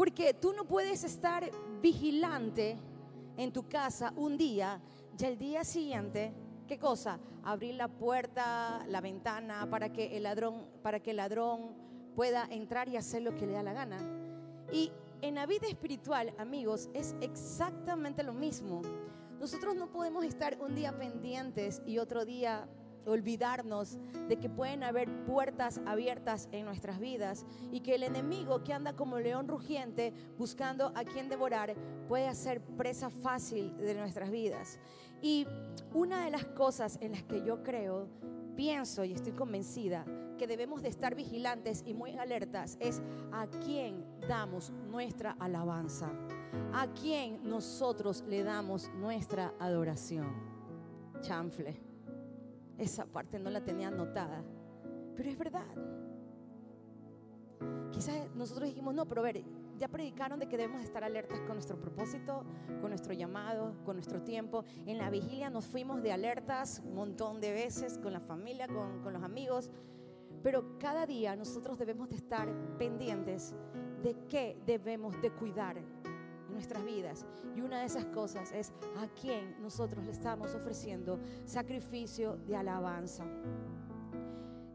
Porque tú no puedes estar vigilante en tu casa un día y el día siguiente, ¿qué cosa? Abrir la puerta, la ventana para que el ladrón, para que el ladrón pueda entrar y hacer lo que le da la gana. Y en la vida espiritual, amigos, es exactamente lo mismo. Nosotros no podemos estar un día pendientes y otro día olvidarnos de que pueden haber puertas abiertas en nuestras vidas y que el enemigo que anda como león rugiente buscando a quien devorar puede hacer presa fácil de nuestras vidas. Y una de las cosas en las que yo creo, pienso y estoy convencida que debemos de estar vigilantes y muy alertas es a quién damos nuestra alabanza, a quién nosotros le damos nuestra adoración. Chanfle. Esa parte no la tenía anotada, pero es verdad. Quizás nosotros dijimos, no, pero a ver, ya predicaron de que debemos estar alertas con nuestro propósito, con nuestro llamado, con nuestro tiempo. En la vigilia nos fuimos de alertas un montón de veces con la familia, con, con los amigos, pero cada día nosotros debemos de estar pendientes de qué debemos de cuidar nuestras vidas. Y una de esas cosas es a quién nosotros le estamos ofreciendo sacrificio de alabanza.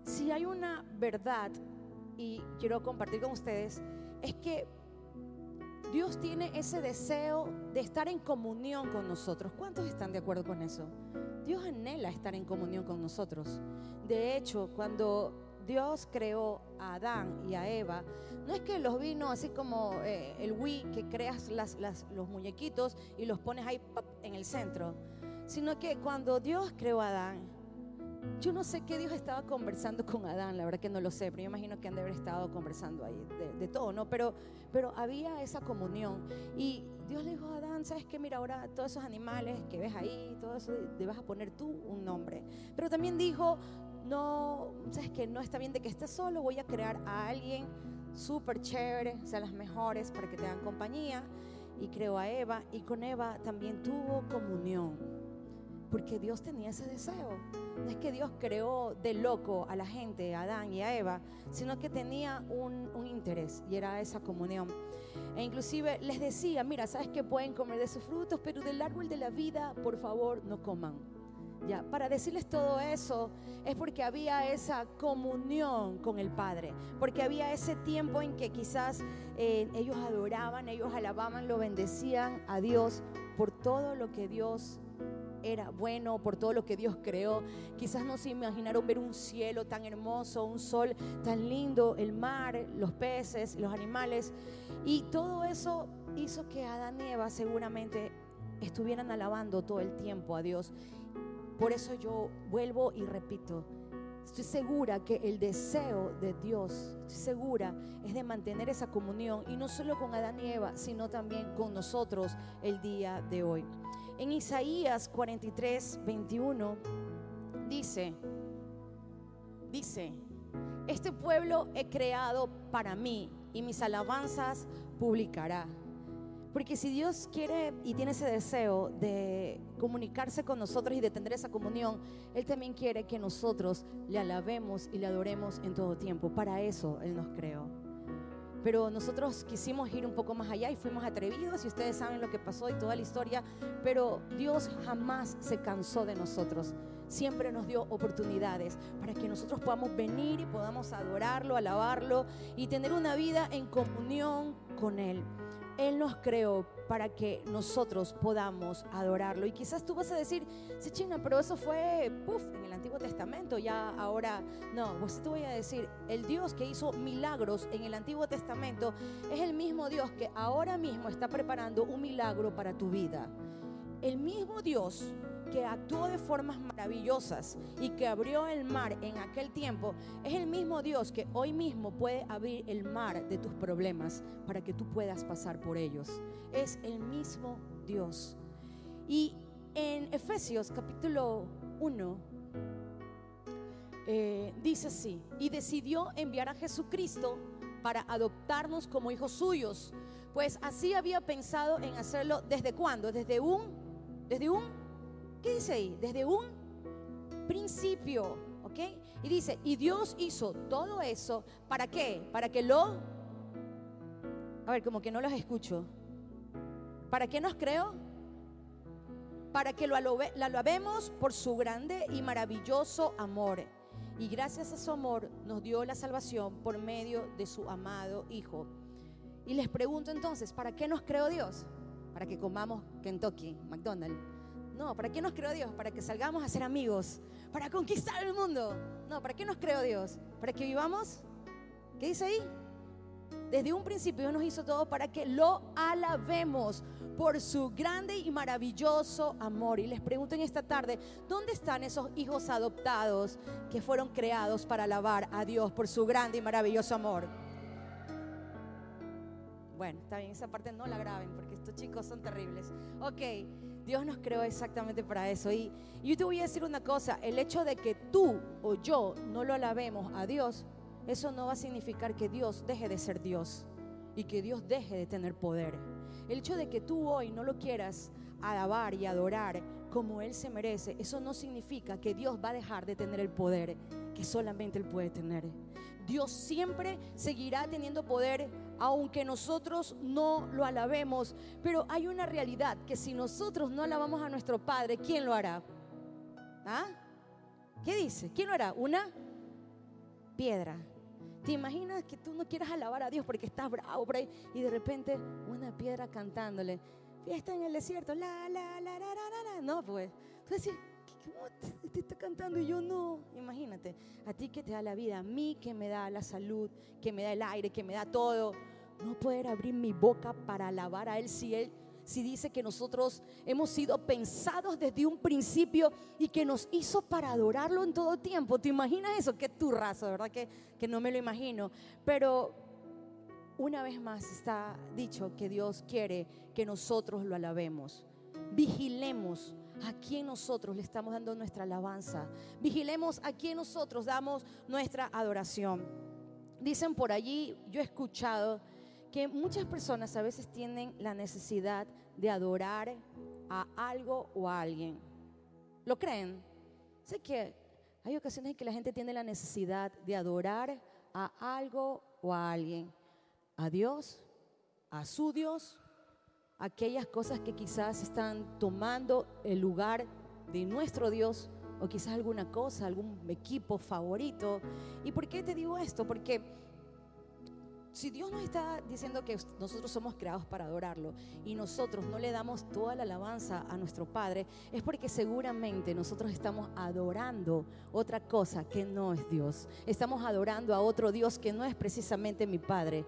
Si hay una verdad, y quiero compartir con ustedes, es que Dios tiene ese deseo de estar en comunión con nosotros. ¿Cuántos están de acuerdo con eso? Dios anhela estar en comunión con nosotros. De hecho, cuando Dios creó a Adán y a Eva, no es que los vino así como eh, el Wii, que creas los muñequitos y los pones ahí en el centro, sino que cuando Dios creó a Adán, yo no sé qué Dios estaba conversando con Adán, la verdad que no lo sé, pero yo imagino que han de haber estado conversando ahí de, todo, ¿no? Pero, pero había esa comunión y Dios le dijo a Adán, ¿sabes qué? Mira, ahora todos esos animales que ves ahí, todo eso, debes a poner tú un nombre. Pero también dijo, no, sabes que no está bien de que estés solo, voy a crear a alguien súper chévere, o sea, las mejores para que te hagan compañía. Y creó a Eva y con Eva también tuvo comunión, porque Dios tenía ese deseo. No es que Dios creó de loco a la gente, a Adán y a Eva, sino que tenía un, un interés y era esa comunión. E inclusive les decía, mira, sabes que pueden comer de sus frutos, pero del árbol de la vida, por favor, no coman para decirles todo eso es porque había esa comunión con el Padre, porque había ese tiempo en que quizás eh, ellos adoraban, ellos alababan, lo bendecían a Dios por todo lo que Dios era bueno, por todo lo que Dios creó. Quizás no se imaginaron ver un cielo tan hermoso, un sol tan lindo, el mar, los peces, los animales. Y todo eso hizo que Adán y Eva seguramente estuvieran alabando todo el tiempo a Dios. Por eso yo vuelvo y repito, estoy segura que el deseo de Dios, estoy segura, es de mantener esa comunión y no solo con Adán y Eva, sino también con nosotros el día de hoy. En Isaías 43, 21 dice, dice, este pueblo he creado para mí y mis alabanzas publicará. Porque si Dios quiere y tiene ese deseo de comunicarse con nosotros y de tener esa comunión, Él también quiere que nosotros le alabemos y le adoremos en todo tiempo. Para eso Él nos creó. Pero nosotros quisimos ir un poco más allá y fuimos atrevidos y ustedes saben lo que pasó y toda la historia. Pero Dios jamás se cansó de nosotros. Siempre nos dio oportunidades para que nosotros podamos venir y podamos adorarlo, alabarlo y tener una vida en comunión con Él. Él nos creó para que nosotros podamos adorarlo. Y quizás tú vas a decir, sí, China, pero eso fue puff, en el Antiguo Testamento, ya ahora no. Pues te voy a decir, el Dios que hizo milagros en el Antiguo Testamento es el mismo Dios que ahora mismo está preparando un milagro para tu vida. El mismo Dios que actuó de formas maravillosas y que abrió el mar en aquel tiempo, es el mismo Dios que hoy mismo puede abrir el mar de tus problemas para que tú puedas pasar por ellos. Es el mismo Dios. Y en Efesios capítulo 1 eh, dice así, y decidió enviar a Jesucristo para adoptarnos como hijos suyos, pues así había pensado en hacerlo desde cuándo, desde un, desde un ¿Qué dice ahí? Desde un principio, ¿ok? Y dice, y Dios hizo todo eso, ¿para qué? Para que lo... A ver, como que no los escucho. ¿Para qué nos creó? Para que lo alabemos por su grande y maravilloso amor. Y gracias a su amor nos dio la salvación por medio de su amado Hijo. Y les pregunto entonces, ¿para qué nos creó Dios? Para que comamos Kentucky, McDonald's. No, ¿para qué nos creó Dios? Para que salgamos a ser amigos, para conquistar el mundo. No, ¿para qué nos creó Dios? Para que vivamos, ¿qué dice ahí? Desde un principio Dios nos hizo todo para que lo alabemos por su grande y maravilloso amor. Y les pregunto en esta tarde, ¿dónde están esos hijos adoptados que fueron creados para alabar a Dios por su grande y maravilloso amor? Bueno, está bien, esa parte no la graben porque estos chicos son terribles. Ok, Dios nos creó exactamente para eso. Y, yo te voy a decir una cosa, el hecho de que tú o yo no lo alabemos a Dios eso no va a significar que Dios deje de ser Dios y que Dios deje de tener poder. El hecho de que tú hoy no lo quieras alabar y adorar como Él se merece, eso no significa que Dios va a dejar de tener el poder que solamente Él puede tener. Dios siempre seguirá teniendo poder aunque nosotros no lo alabemos. Pero hay una realidad que si nosotros no alabamos a nuestro Padre, ¿quién lo hará? ¿Ah? ¿Qué dice? ¿Quién lo hará? Una piedra. ¿Te imaginas que tú no quieras alabar a Dios porque estás bravo y de repente una piedra cantándole? Fiesta en el desierto, la, la, la, la, la, la, No, pues. Tú decís, ¿cómo te, te, está cantando y yo no? Imagínate, a ti que te da la vida, a mí que me da la salud, que me da el aire, que me da todo. No poder abrir mi boca para alabar a Él si Él si dice que nosotros hemos sido pensados desde un principio y que nos hizo para adorarlo en todo tiempo. ¿Te imaginas eso? Qué turrazo, ¿verdad? Que, que no me lo imagino. Pero una vez más está dicho que Dios quiere que nosotros lo alabemos. Vigilemos a quien nosotros le estamos dando nuestra alabanza. Vigilemos a quien nosotros damos nuestra adoración. Dicen por allí, yo he escuchado que muchas personas a veces tienen la necesidad de adorar a algo o a alguien. ¿Lo creen? Sé que hay ocasiones en que la gente tiene la necesidad de adorar a algo o a alguien. A Dios, a su Dios, aquellas cosas que quizás están tomando el lugar de nuestro Dios o quizás alguna cosa, algún equipo favorito. ¿Y por qué te digo esto? Porque si Dios nos está diciendo que nosotros somos creados para adorarlo y nosotros no le damos toda la alabanza a nuestro Padre, es porque seguramente nosotros estamos adorando otra cosa que no es Dios. Estamos adorando a otro Dios que no es precisamente mi Padre.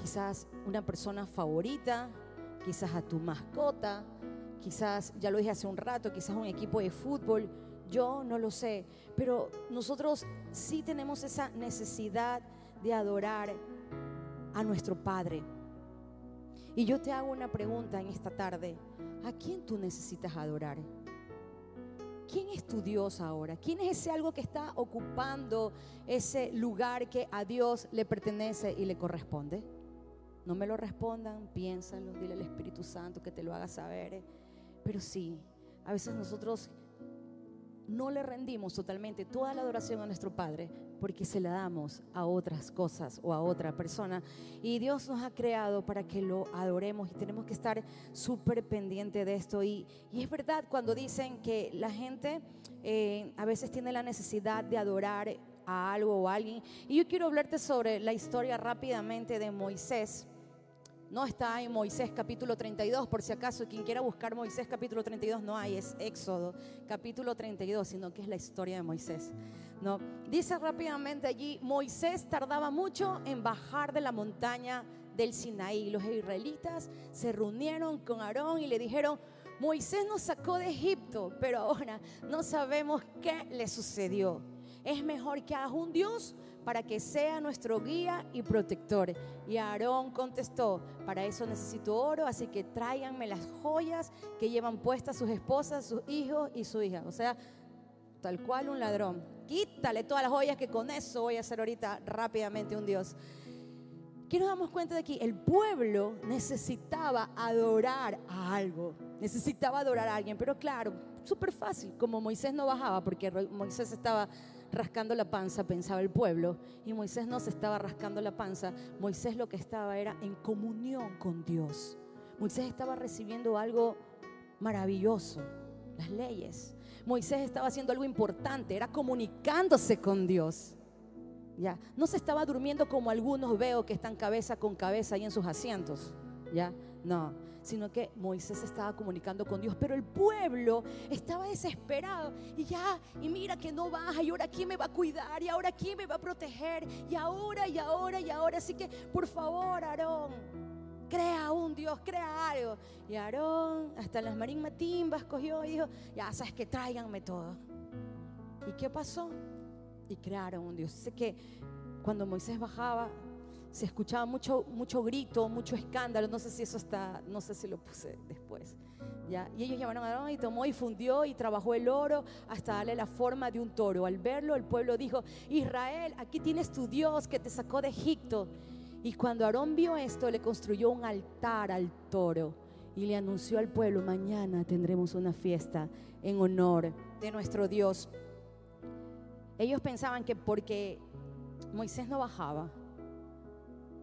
Quizás una persona favorita, quizás a tu mascota, quizás, ya lo dije hace un rato, quizás un equipo de fútbol. Yo no lo sé, pero nosotros sí tenemos esa necesidad de adorar a nuestro Padre. Y yo te hago una pregunta en esta tarde. ¿A quién tú necesitas adorar? ¿Quién es tu Dios ahora? ¿Quién es ese algo que está ocupando ese lugar que a Dios le pertenece y le corresponde? No me lo respondan, piénsalo, dile al Espíritu Santo que te lo haga saber. Pero sí, a veces nosotros no le rendimos totalmente toda la adoración a nuestro Padre porque se la damos a otras cosas o a otra persona. Y Dios nos ha creado para que lo adoremos y tenemos que estar súper pendiente de esto. Y, y, es verdad cuando dicen que la gente eh, a veces tiene la necesidad de adorar a algo o a alguien. Y yo quiero hablarte sobre la historia rápidamente de Moisés. No está en Moisés capítulo 32, por si acaso quien quiera buscar Moisés capítulo 32 no hay, es Éxodo capítulo 32, sino que es la historia de Moisés. No, dice rápidamente allí, Moisés tardaba mucho en bajar de la montaña del Sinaí. Los israelitas se reunieron con Aarón y le dijeron, Moisés nos sacó de Egipto, pero ahora no sabemos qué le sucedió. Es mejor que hagas un Dios para que sea nuestro guía y protector. Y Aarón contestó, para eso necesito oro, así que tráiganme las joyas que llevan puestas sus esposas, sus hijos y su hija. O sea, tal cual un ladrón. Quítale todas las joyas que con eso voy a hacer ahorita rápidamente un Dios. ¿Qué nos damos cuenta de aquí? El pueblo necesitaba adorar a algo, necesitaba adorar a alguien, pero claro, súper fácil, como Moisés no bajaba porque Moisés estaba rascando la panza, pensaba el pueblo, y Moisés no se estaba rascando la panza, Moisés lo que estaba era en comunión con Dios. Moisés estaba recibiendo algo maravilloso, las leyes. Moisés estaba haciendo algo importante, era comunicándose con Dios. Ya, no se estaba durmiendo como algunos veo que están cabeza con cabeza ahí en sus asientos. Ya, no, sino que Moisés estaba comunicando con Dios, pero el pueblo estaba desesperado y ya, y mira que no baja, y ahora quién me va a cuidar, y ahora quién me va a proteger, y ahora, y ahora, y ahora, así que por favor, Aarón, crea un Dios, crea algo. Y Aarón, hasta las marimatimbas cogió y dijo, ya sabes que tráiganme todo. ¿Y qué pasó? Y crearon un Dios. Sé que cuando Moisés bajaba, se escuchaba mucho, mucho grito, mucho escándalo. No sé si eso está, no sé si lo puse después. ¿ya? Y ellos llamaron a Aarón y tomó y fundió y trabajó el oro hasta darle la forma de un toro. Al verlo, el pueblo dijo: Israel, aquí tienes tu Dios que te sacó de Egipto. Y cuando Aarón vio esto, le construyó un altar al toro y le anunció al pueblo: Mañana tendremos una fiesta en honor de nuestro Dios. Ellos pensaban que porque Moisés no bajaba,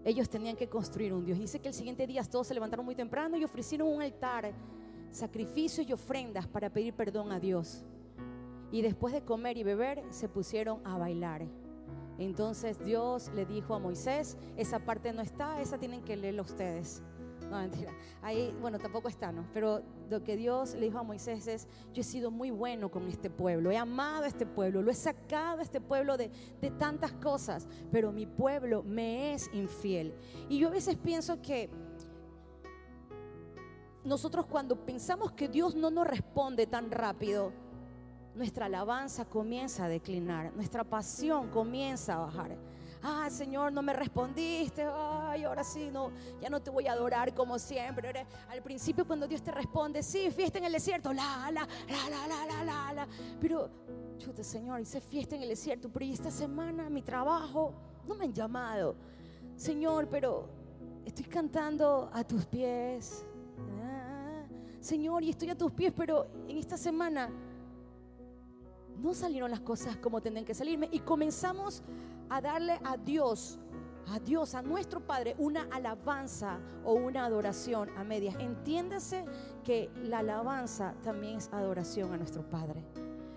ellos tenían que construir un Dios. Dice que el siguiente día todos se levantaron muy temprano y ofrecieron un altar, sacrificios y ofrendas para pedir perdón a Dios. Y después de comer y beber, se pusieron a bailar. Entonces Dios le dijo a Moisés, esa parte no está, esa tienen que leerla ustedes. No, mentira. Ahí, bueno, tampoco está, ¿no? Pero lo que Dios le dijo a Moisés es, yo he sido muy bueno con este pueblo, he amado a este pueblo, lo he sacado a este pueblo de, de tantas cosas, pero mi pueblo me es infiel. Y yo a veces pienso que nosotros cuando pensamos que Dios no nos responde tan rápido, nuestra alabanza comienza a declinar, nuestra pasión comienza a bajar ah, Señor, no me respondiste, ay, ahora sí, no, ya no te voy a adorar como siempre. Al principio cuando Dios te responde, sí, fiesta en el desierto, la, la, la, la, la, la, la, la. Pero, chute, Señor, hice fiesta en el desierto, pero esta semana mi trabajo, no me han llamado. Señor, pero estoy cantando a tus pies. Ah, Señor, y estoy a tus pies, pero en esta semana no salieron las cosas como tendrían que salirme. Y comenzamos a darle a Dios, a Dios, a nuestro Padre, una alabanza o una adoración a medias. Entiéndase que la alabanza también es adoración a nuestro Padre.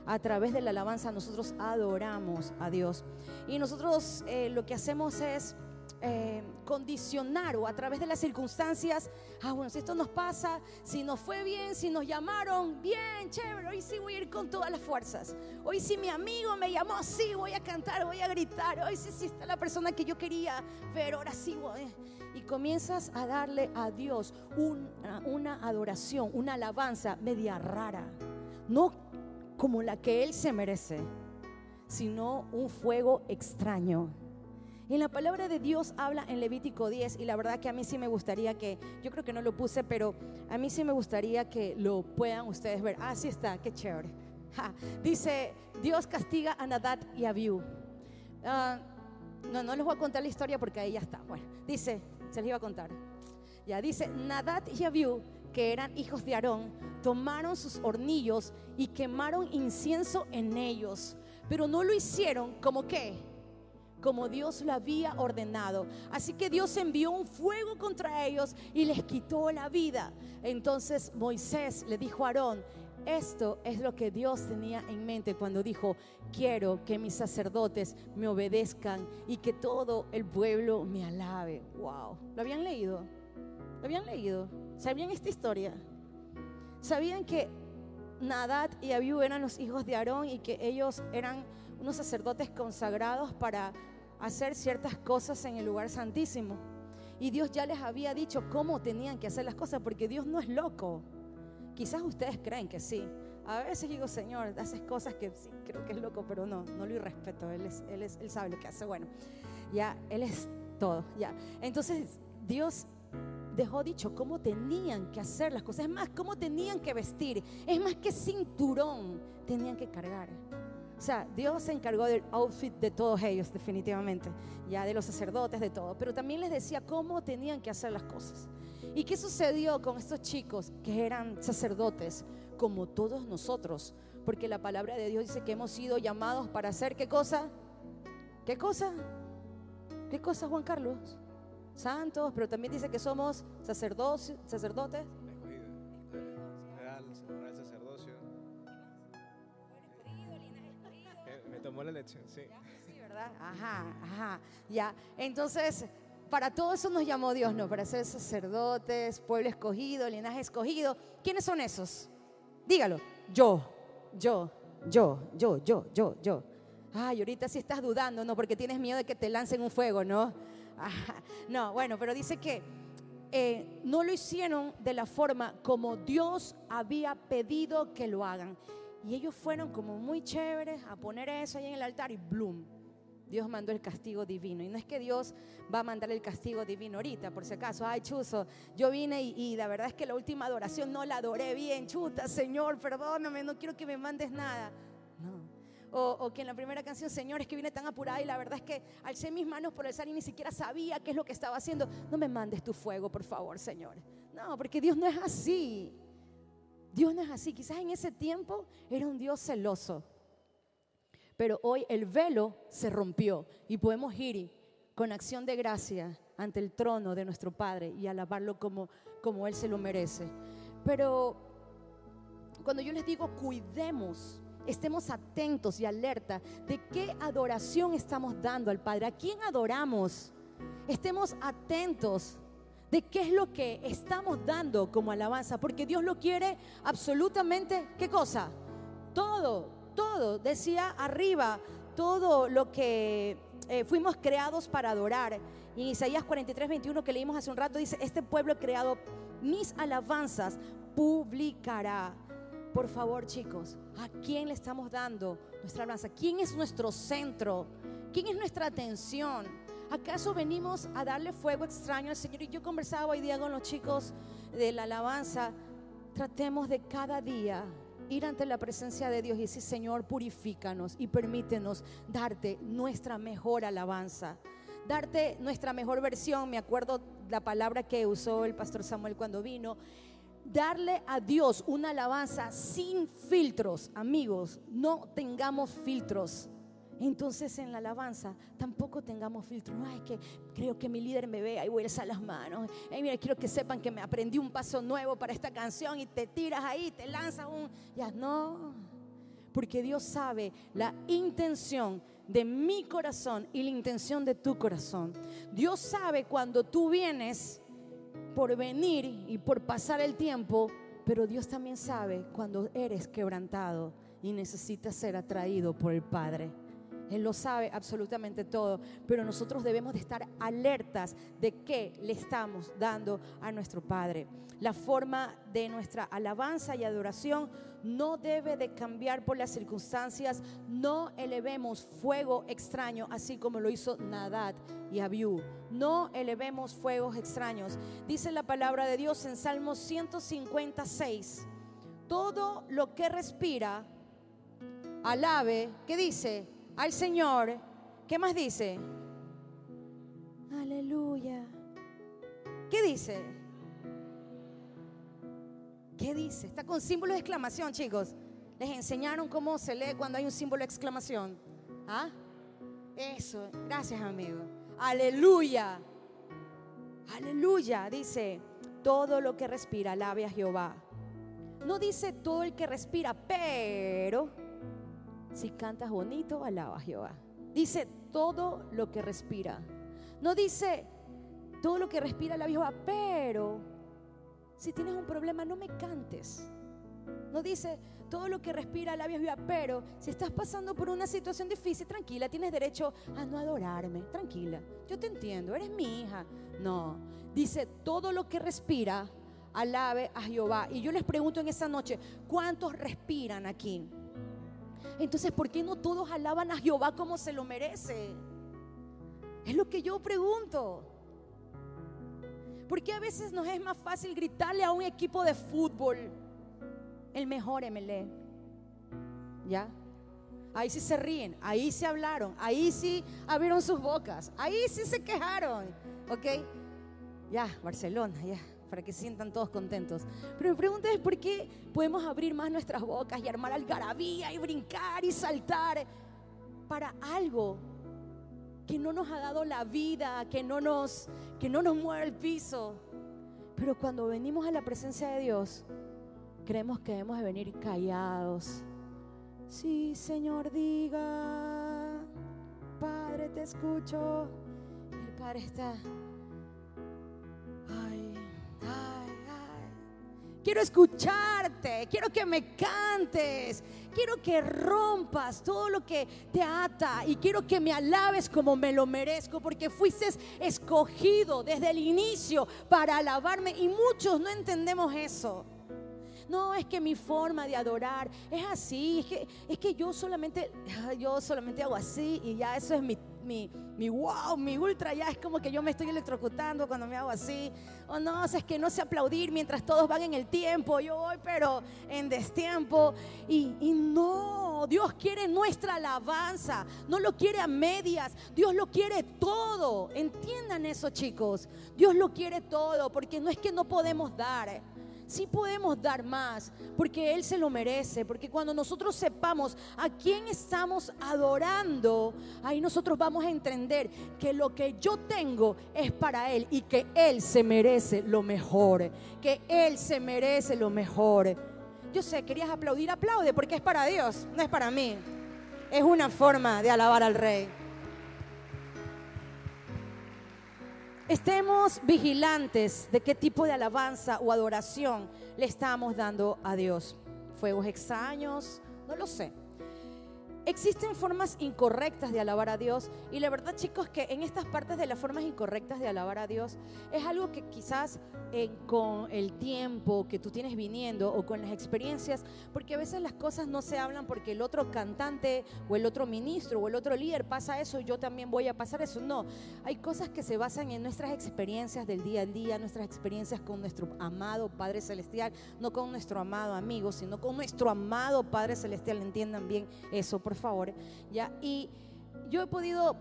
A través de la alabanza nosotros adoramos a Dios. Y nosotros eh, lo que hacemos es eh, condicionar o a través de las circunstancias, ah, bueno, si esto nos pasa, si nos fue bien, si nos llamaron, bien, chévere, hoy sí voy a ir con todas las fuerzas. Hoy sí mi amigo me llamó, sí, voy a cantar, voy a gritar, hoy sí, sí está la persona que yo quería ver, ahora sí voy. Y comienzas a darle a Dios una, una adoración, una alabanza media rara, no como la que Él se merece, sino un fuego extraño y en la palabra de Dios habla en Levítico 10 y la verdad que a mí sí me gustaría que, yo creo que no lo puse, pero a mí sí me gustaría que lo puedan ustedes ver. Ah, sí está, qué chévere. Dice, Dios castiga a Nadad y a Abiú. Ah, no, no les voy a contar la historia porque ahí ya está. Bueno, dice, se les iba a contar. Ya dice, Nadad y Abiú, que eran hijos de Aarón, tomaron sus hornillos y quemaron incienso en ellos, pero no lo hicieron como que como Dios lo había ordenado. Así que Dios envió un fuego contra ellos y les quitó la vida. Entonces Moisés le dijo a Aarón, esto es lo que Dios tenía en mente cuando dijo, quiero que mis sacerdotes me obedezcan y que todo el pueblo me alabe. Wow, ¿lo habían leído? ¿Lo habían leído? ¿Sabían esta historia? ¿Sabían que Nadad y Abiú eran los hijos de Aarón y que ellos eran unos sacerdotes consagrados para hacer ciertas cosas en el lugar santísimo. Y Dios ya les había dicho cómo tenían que hacer las cosas, porque Dios no es loco. Quizás ustedes creen que sí. A veces digo, Señor, haces cosas que sí, creo que es loco, pero no, no lo irrespeto. Él, es, él, es, él sabe lo que hace. Bueno, ya, Él es todo. Ya. Entonces, Dios dejó dicho cómo tenían que hacer las cosas. Es más, cómo tenían que vestir. Es más, qué cinturón tenían que cargar. O sea, Dios se encargó del outfit de todos ellos, definitivamente, ya de los sacerdotes, de todo. Pero también les decía cómo tenían que hacer las cosas. ¿Y qué sucedió con estos chicos que eran sacerdotes, como todos nosotros? Porque la palabra de Dios dice que hemos sido llamados para hacer qué cosa? ¿Qué cosa? ¿Qué cosa, Juan Carlos? Santos, pero también dice que somos sacerdotes. Tomó la lección, sí. Sí, ¿verdad? Ajá, ajá. Ya. Entonces, para todo eso nos llamó Dios, ¿no? Para ser sacerdotes, pueblo escogido, linaje escogido. ¿Quiénes son esos? Dígalo. Yo, yo, yo, yo, yo, yo, yo. Ay, ahorita sí estás dudando, ¿no? Porque tienes miedo de que te lancen un fuego, ¿no? no, bueno, pero dice que eh, no lo hicieron de la forma como Dios había pedido que lo hagan. Y ellos fueron como muy chéveres a poner eso ahí en el altar y ¡bloom! Dios mandó el castigo divino. Y no es que Dios va a mandar el castigo divino ahorita, por si acaso. Ay, chuzo, yo vine y, y, la verdad es que la última adoración no la adoré bien. Chuta, Señor, perdóname, no quiero que me mandes nada. No. O, o, que en la primera canción, Señor, es que vine tan apurada y la verdad es que alcé mis manos por el sal y ni siquiera sabía qué es lo que estaba haciendo. No me mandes tu fuego, por favor, Señor. No, porque Dios no es así. Dios no es así. Quizás en ese tiempo era un Dios celoso. Pero hoy el velo se rompió y podemos ir con acción de gracia ante el trono de nuestro Padre y alabarlo como, como Él se lo merece. Pero cuando yo les digo cuidemos, estemos atentos y alerta de qué adoración estamos dando al Padre, a quién adoramos, estemos atentos de qué es lo que estamos dando como alabanza, porque Dios lo quiere absolutamente, ¿qué cosa? Todo, todo, decía arriba, todo lo que eh, fuimos creados para adorar. Y en Isaías 43, 21 que leímos hace un rato dice, este pueblo creado mis alabanzas publicará. Por favor, chicos, ¿a quién le estamos dando nuestra alabanza? ¿Quién es nuestro centro? ¿Quién es nuestra atención? ¿Acaso venimos a darle fuego extraño al Señor? Y yo conversaba hoy día con los chicos de la alabanza. Tratemos de cada día ir ante la presencia de Dios y decir, Señor, purifícanos y permítenos darte nuestra mejor alabanza, darte nuestra mejor versión. Me acuerdo la palabra que usó el pastor Samuel cuando vino. Darle a Dios una alabanza sin filtros, amigos, no tengamos filtros. Entonces en la alabanza tampoco tengamos filtro. No, es que creo que mi líder me ve, ahí voy a alzar las manos. Hey, mira, quiero que sepan que me aprendí un paso nuevo para esta canción y te tiras ahí, te lanzas un... Ya, no. Porque Dios sabe la intención de mi corazón y la intención de tu corazón. Dios sabe cuando tú vienes por venir y por pasar el tiempo, pero Dios también sabe cuando eres quebrantado y necesitas ser atraído por el Padre. Él lo sabe absolutamente todo, pero nosotros debemos de estar alertas de qué le estamos dando a nuestro Padre. La forma de nuestra alabanza y adoración no debe de cambiar por las circunstancias. No elevemos fuego extraño, así como lo hizo Nadad y Abiú. No elevemos fuegos extraños. Dice la palabra de Dios en Salmo 156. Todo lo que respira, alabe, ¿qué dice? Al Señor. ¿Qué más dice? Aleluya. ¿Qué dice? ¿Qué dice? Está con símbolo de exclamación, chicos. Les enseñaron cómo se lee cuando hay un símbolo de exclamación. ¿Ah? Eso. Gracias, amigo. Aleluya. Aleluya. Dice, todo lo que respira, alabe a Jehová. No dice todo el que respira, pero si cantas bonito, alaba a Jehová. Dice todo lo que respira. No dice todo lo que respira la Jehová, pero si tienes un problema, no me cantes. No dice todo lo que respira la Jehová, pero si estás pasando por una situación difícil, tranquila, tienes derecho a no adorarme. Tranquila, yo te entiendo, eres mi hija. No, dice todo lo que respira, alabe a Jehová. Y yo les pregunto en esa noche, ¿cuántos respiran aquí? Entonces, ¿por qué no todos alaban a Jehová como se lo merece? Es lo que yo pregunto. ¿Por qué a veces nos es más fácil gritarle a un equipo de fútbol el mejor MLE? ¿Ya? Ahí sí se ríen, ahí sí hablaron, ahí sí abrieron sus bocas, ahí sí se quejaron, ¿ok? Ya, Barcelona, ya, para que se sientan todos contentos. Pero mi pregunta es por qué podemos abrir más nuestras bocas y armar algarabía y brincar y saltar para algo que no nos ha dado la vida, que no nos, que no nos mueve el piso. Pero cuando venimos a la presencia de Dios, creemos que debemos de venir callados. Sí, Señor, diga, Padre, te escucho. el Padre está, Quiero escucharte, quiero que me cantes, quiero que rompas todo lo que te ata y quiero que me alabes como me lo merezco, porque fuiste escogido desde el inicio para alabarme y muchos no entendemos eso. No, es que mi forma de adorar es así, es que, es que yo solamente, yo solamente hago así y ya eso es mi, mi, mi wow, mi ultra, ya es como que yo me estoy electrocutando cuando me hago así. O no, es que no sé aplaudir mientras todos van en el tiempo, yo voy pero en destiempo. Y, y no, Dios quiere nuestra alabanza, no lo quiere a medias, Dios lo quiere todo. Entiendan eso chicos, Dios lo quiere todo, porque no es que no podemos dar sí podemos dar más, porque Él se lo merece, porque cuando nosotros sepamos a quién estamos adorando, ahí nosotros vamos a entender que lo que yo tengo es para Él y que Él se merece lo mejor, que Él se merece lo mejor. Yo sé, querías aplaudir, aplaude, porque es para Dios, no es para mí. Es una forma de alabar al Rey. Estemos vigilantes de qué tipo de alabanza o adoración le estamos dando a Dios. Fuegos extraños, no lo sé. Existen formas incorrectas de alabar a Dios y la verdad chicos que en estas partes de las formas incorrectas de alabar a Dios es algo que quizás con el tiempo que tú tienes viniendo o con las experiencias, porque a veces las cosas no se hablan porque el otro cantante o el otro ministro o el otro líder pasa eso y yo también voy a pasar eso. No, hay cosas que se basan en nuestras experiencias del día a día, nuestras experiencias con nuestro amado Padre Celestial, no con nuestro amado amigo, sino con nuestro amado Padre Celestial. Entiendan bien eso, por favor. ¿Ya? Y yo he podido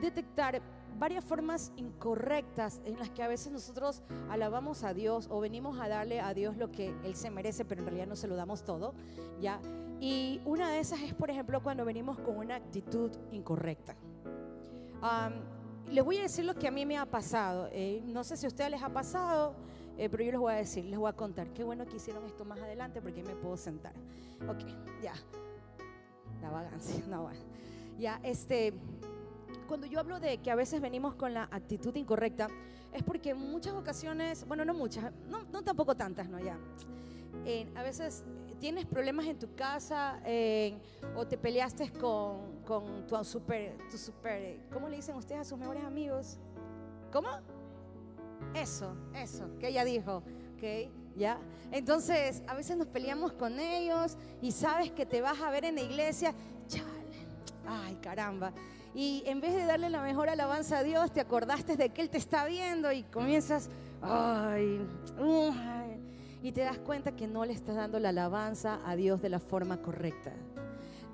detectar varias formas incorrectas en las que a veces nosotros alabamos a Dios o venimos a darle a Dios lo que Él se merece, pero en realidad no se lo damos todo, ¿ya? Y una de esas es, por ejemplo, cuando venimos con una actitud incorrecta. les voy a decir lo que a mí me ha pasado. Eh, no sé si a ustedes les ha pasado, eh, pero yo les voy a decir, les voy a contar. Qué bueno que hicieron esto más adelante porque me puedo sentar. Ok, ya. La vagancia, no, bueno. Ya, este cuando yo hablo de que a veces venimos con la actitud incorrecta, es porque en muchas ocasiones, bueno, no muchas, no, tampoco tantas, ¿no? Ya. a veces tienes problemas en tu casa o te peleaste con, con tu super, tu super, ¿cómo le dicen ustedes a sus mejores amigos? ¿Cómo? Eso, eso, que ella dijo, ¿ok? ¿Ya? Entonces, a veces nos peleamos con ellos y sabes que te vas a ver en la iglesia, chale, ay caramba, y en vez de darle la mejor alabanza a Dios, te acordaste de que Él te está viendo y comienzas, ay, y te das cuenta que no le estás dando la alabanza a Dios de la forma correcta.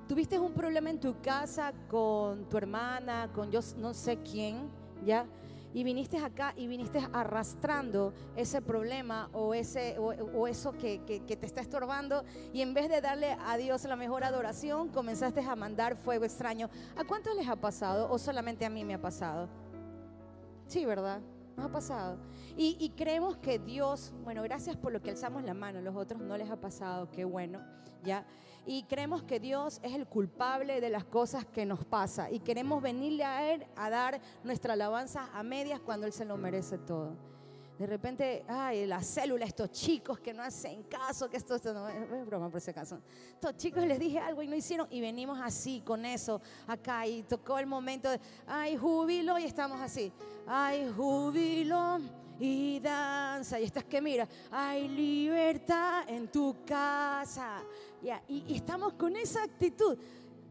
Tuviste un problema en tu casa con tu hermana, con yo no sé quién, ¿ya? Y viniste acá y viniste arrastrando ese problema o, ese, o, eso que, que, te está estorbando y en vez de darle a Dios la mejor adoración, comenzaste a mandar fuego extraño. ¿A cuántos les ha pasado o solamente a mí me ha pasado? Sí, ¿verdad? Nos ha pasado. Y, y, creemos que Dios, bueno, gracias por lo que alzamos la mano, los otros no les ha pasado, qué bueno, ¿ya? Y creemos que Dios es el culpable de las cosas que nos pasa y queremos venirle a Él a dar nuestra alabanza a medias cuando Él se lo merece todo. De repente, ay, la célula, estos chicos que no hacen caso, que esto, esto no es broma por ese caso. Estos chicos les dije algo y no hicieron y venimos así con eso acá y tocó el momento de, ay, júbilo y estamos así, ay, júbilo y danza. Y estás que mira, hay libertad en tu casa. Y, estamos con esa actitud.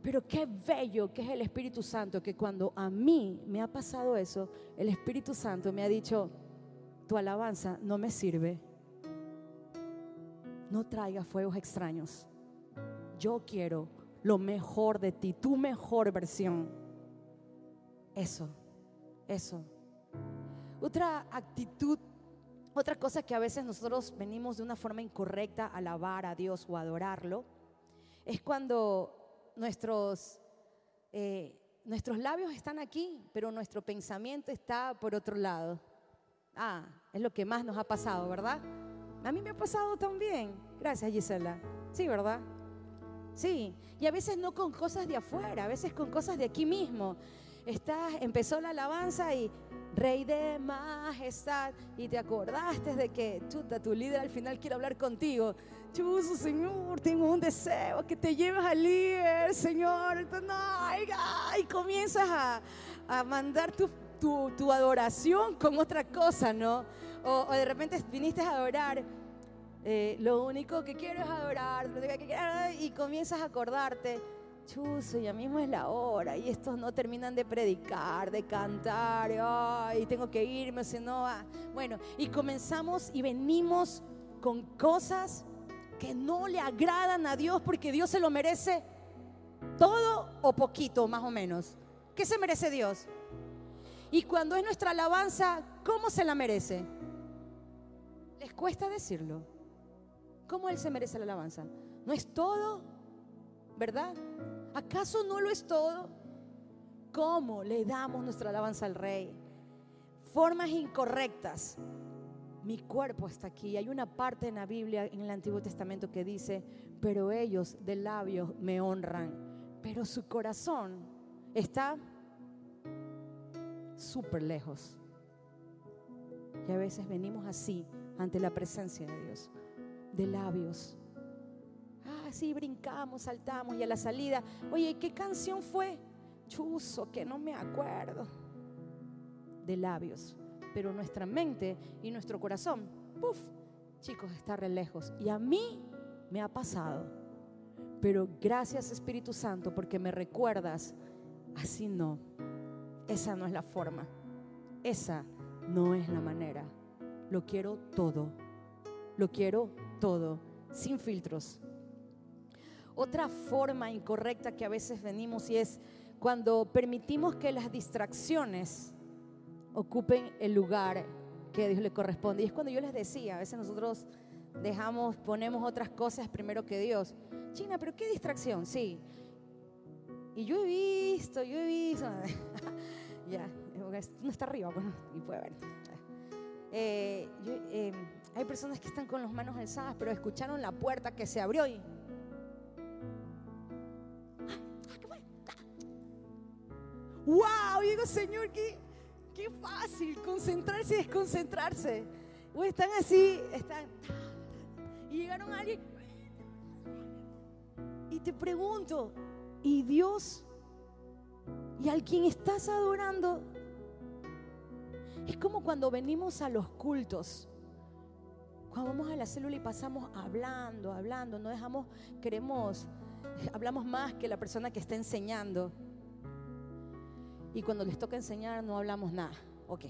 Pero qué bello que es el Espíritu Santo, que cuando a mí me ha pasado eso, el Espíritu Santo me ha dicho, tu alabanza no me sirve. No traigas fuegos extraños. Yo quiero lo mejor de ti, tu mejor versión. Eso, eso. Otra actitud Otra cosa que a veces nosotros venimos de una forma incorrecta a alabar a Dios o adorarlo es cuando nuestros, eh, nuestros labios están aquí, pero nuestro pensamiento está por otro lado. Ah, es lo que más nos ha pasado, ¿verdad? A mí me ha pasado también. Gracias, Gisela. Sí, ¿verdad? Sí. Y a veces no con cosas de afuera, a veces con cosas de aquí mismo. Estás, empezó la alabanza y Rey de majestad, y te acordaste de que chuta, tu líder al final quiere hablar contigo. Chuso, Señor, tengo un deseo que te lleves al líder, Señor. y comienzas a, a mandar tu, tu, tu, adoración con otra cosa, ¿no? O, de repente viniste a adorar. Eh, lo único que quiero es adorar, y comienzas a acordarte chuzo, ya mismo es la hora y estos no terminan de predicar, de cantar, y tengo que irme, si no, ah. bueno, y comenzamos y venimos con cosas que no le agradan a Dios porque Dios se lo merece todo o poquito, más o menos. ¿Qué se merece Dios? Y cuando es nuestra alabanza, ¿cómo se la merece? Les cuesta decirlo. ¿Cómo Él se merece la alabanza? ¿No es todo? ¿Verdad? ¿Acaso no lo es todo? ¿Cómo le damos nuestra alabanza al Rey? Formas incorrectas. Mi cuerpo está aquí. Hay una parte en la Biblia, en el Antiguo Testamento, que dice, pero ellos de labios me honran, pero su corazón está súper lejos. Y a veces venimos así ante la presencia de Dios, de labios así brincamos, saltamos y a la salida, oye, ¿qué canción fue? Chuzo, que no me acuerdo. De labios. Pero nuestra mente y nuestro corazón, puff, chicos, está re lejos. Y a mí me ha pasado. Pero gracias Espíritu Santo porque me recuerdas, así no. Esa no es la forma. Esa no es la manera. Lo quiero todo. Lo quiero todo, sin filtros, otra forma incorrecta que a veces venimos y es cuando permitimos que las distracciones ocupen el lugar que a Dios le corresponde. Y es cuando yo les decía, a veces nosotros dejamos, ponemos otras cosas primero que Dios. China, pero qué distracción, sí. Y yo he visto, yo he visto, ya, no está arriba, bueno, y puede ver. Eh, eh, hay personas que están con las manos alzadas, pero escucharon la puerta que se abrió y wow, y digo, Señor, qué, fácil concentrarse y desconcentrarse. O están así, están, y llegaron a alguien, y te pregunto, ¿y Dios? ¿Y al quien estás adorando? Es como cuando venimos a los cultos. Cuando vamos a la célula y pasamos hablando, hablando, no dejamos, queremos, hablamos más que la persona que está enseñando y cuando les toca enseñar no hablamos nada. Ok.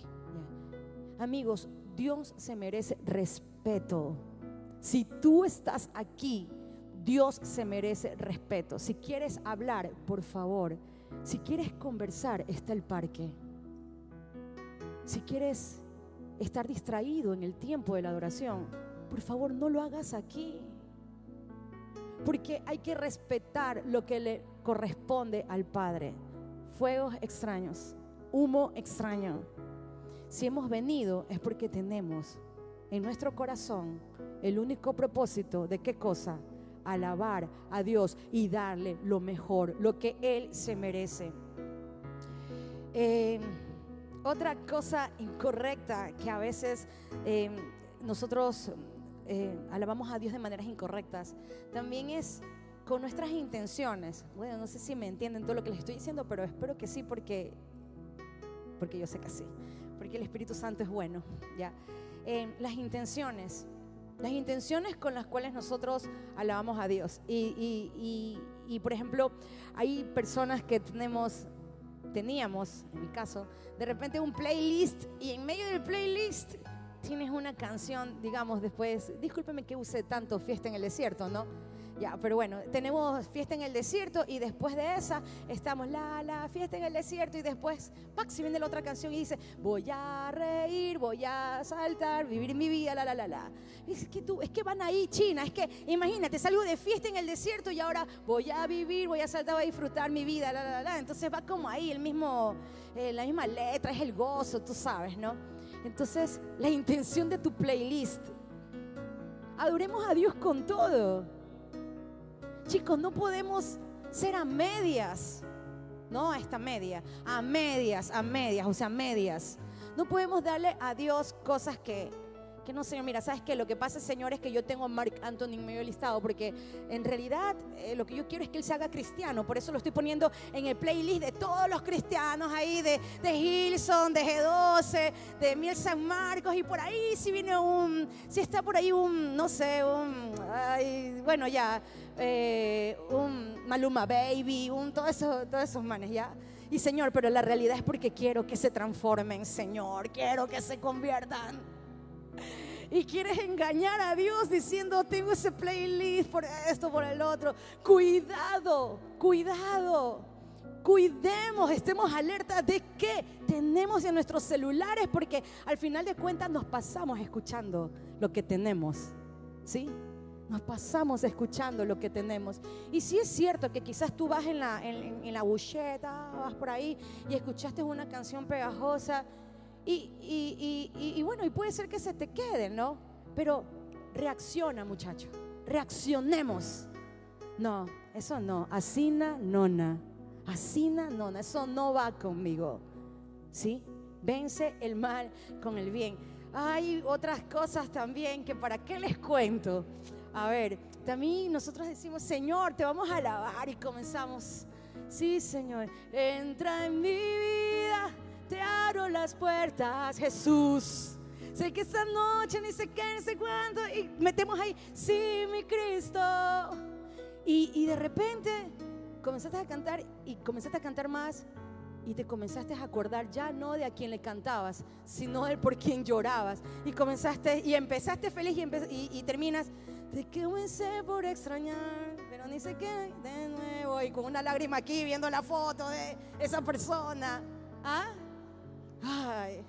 Amigos, Dios se merece respeto. Si tú estás aquí, Dios se merece respeto. Si quieres hablar, por favor. Si quieres conversar, está el parque. Si quieres estar distraído en el tiempo de la adoración, por favor no lo hagas aquí. Porque hay que respetar lo que le corresponde al Padre fuegos extraños, humo extraño. Si hemos venido es porque tenemos en nuestro corazón el único propósito de qué cosa? Alabar a Dios y darle lo mejor, lo que Él se merece. Eh, otra cosa incorrecta que a veces eh, nosotros eh, alabamos a Dios de maneras incorrectas, también es con nuestras intenciones. Bueno, no sé si me entienden todo lo que les estoy diciendo, pero espero que sí, porque, porque yo sé que sí, porque el Espíritu Santo es bueno. ¿ya? Las intenciones, las intenciones con las cuales nosotros alabamos a Dios. Y, y, y, por ejemplo, hay personas que tenemos, teníamos, en mi caso, de repente un playlist y en medio del playlist tienes una canción, digamos, después, discúlpeme que use tanto fiesta en el desierto, ¿no? Ya, pero bueno, tenemos fiesta en el desierto y después de esa estamos la, la fiesta en el desierto y después, Paxi viene la otra canción y dice, voy a reír, voy a saltar, vivir mi vida, la, la, la, la. Es que tú, es que van ahí, China, es que imagínate, salgo de fiesta en el desierto y ahora voy a vivir, voy a saltar, a disfrutar mi vida, la, la, la. Entonces va como ahí el mismo, eh, la misma letra, es el gozo, tú sabes, ¿no? Entonces, la intención de tu playlist, adoremos a Dios con todo. Chicos, no podemos ser a medias. No a esta media, a medias, a medias, o sea, medias. No podemos darle a Dios cosas que, que no, Señor, mira, ¿sabes qué? Lo que pasa, Señor, es que yo tengo a Mark Anthony en medio listado, porque en realidad eh, lo que yo quiero es que él se haga cristiano. Por eso lo estoy poniendo en el playlist de todos los cristianos ahí, de, de Hilson, de G12, de Miel San Marcos, y por ahí si viene un, si está por ahí un, no sé, un, bueno, ya, eh, un Maluma Baby, un, todos esos, todos esos manes, ¿ya? Y Señor, pero la realidad es porque quiero que se transformen, Señor, quiero que se conviertan. Y quieres engañar a Dios diciendo, tengo ese playlist por esto, por el otro. Cuidado, cuidado. Cuidemos, estemos alertas de qué tenemos en nuestros celulares, porque al final de cuentas nos pasamos escuchando lo que tenemos. ¿Sí? Nos pasamos escuchando lo que tenemos. Y si es cierto que quizás tú vas en la, en, la bucheta, vas por ahí y escuchaste una canción pegajosa y, y, y, y, bueno, y puede ser que se te quede, ¿no? Pero reacciona, muchacho. Reaccionemos. No, eso no. Asina, nona. Asina, nona. Eso no va conmigo. ¿Sí? Vence el mal con el bien. Hay otras cosas también que para qué les cuento. A ver, también nosotros decimos, Señor, te vamos a alabar y comenzamos. Sí, Señor, entra en mi vida, te abro las puertas, Jesús. Sé que esta noche ni sé qué, ni sé cuánto, y metemos ahí, sí, mi Cristo. Y, y de repente comenzaste a cantar y comenzaste a cantar más y te comenzaste a acordar ya no de a quien le cantabas, sino del por quien llorabas. Y comenzaste y empezaste feliz y terminas, te comencé por extrañar, pero ni sé qué, de nuevo, y con una lágrima aquí viendo la foto de esa persona. ¿Ah? Ay.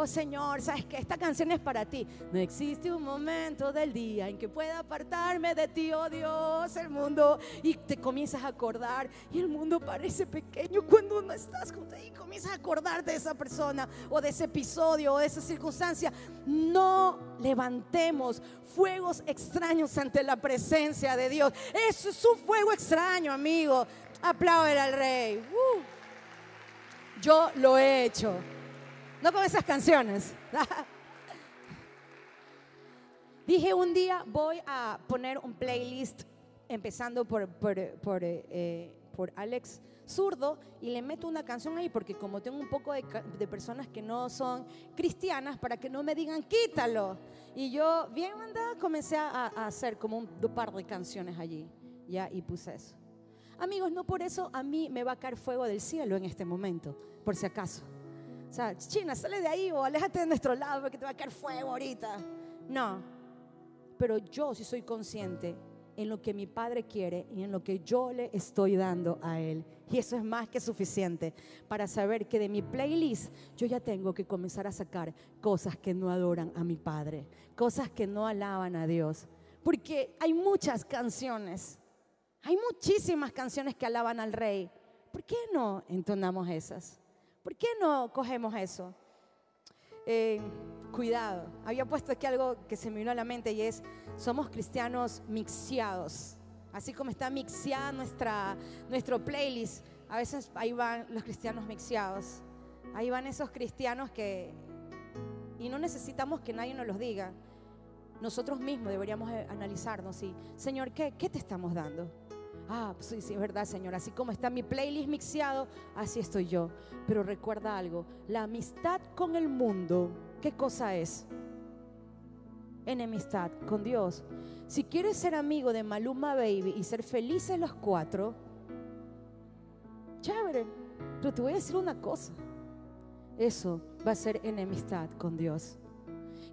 Oh Señor, sabes que esta canción es para ti. No existe un momento del día en que pueda apartarme de ti, oh Dios, el mundo. Y te comienzas a acordar y el mundo parece pequeño cuando no estás junto y comienzas a acordar de esa persona o de ese episodio o de esa circunstancia. No levantemos fuegos extraños ante la presencia de Dios. Eso es un fuego extraño, amigo. Aplaudir al rey. Uh. Yo lo he hecho. No con esas canciones. Dije un día voy a poner un playlist empezando por, por, por, eh, por, Alex Zurdo y le meto una canción ahí porque como tengo un poco de, de, personas que no son cristianas para que no me digan quítalo. Y yo bien andada comencé a, hacer como un par de canciones allí ya y puse eso. Amigos, no por eso a mí me va a caer fuego del cielo en este momento, por si acaso. O sea, China, sale de ahí o aléjate de nuestro lado porque te va a caer fuego ahorita. No, pero yo sí soy consciente en lo que mi padre quiere y en lo que yo le estoy dando a él. Y eso es más que suficiente para saber que de mi playlist yo ya tengo que comenzar a sacar cosas que no adoran a mi padre, cosas que no alaban a Dios. Porque hay muchas canciones, hay muchísimas canciones que alaban al rey. ¿Por qué no entonamos esas? ¿Por qué no cogemos eso? Eh, cuidado, había puesto aquí algo que se me vino a la mente y es, somos cristianos mixeados. Así como está mixeada nuestra, nuestro playlist, a veces ahí van los cristianos mixeados. Ahí van esos cristianos que, y no necesitamos que nadie nos los diga, nosotros mismos deberíamos analizarnos y, Señor, ¿qué, qué te estamos dando? Ah, pues sí, sí, es verdad, Señor. Así como está mi playlist mixeado, así estoy yo. Pero recuerda algo, la amistad con el mundo, ¿qué cosa es? Enemistad con Dios. Si quieres ser amigo de Maluma Baby y ser felices los cuatro, chévere. Pero te voy a decir una cosa. Eso va a ser enemistad con Dios.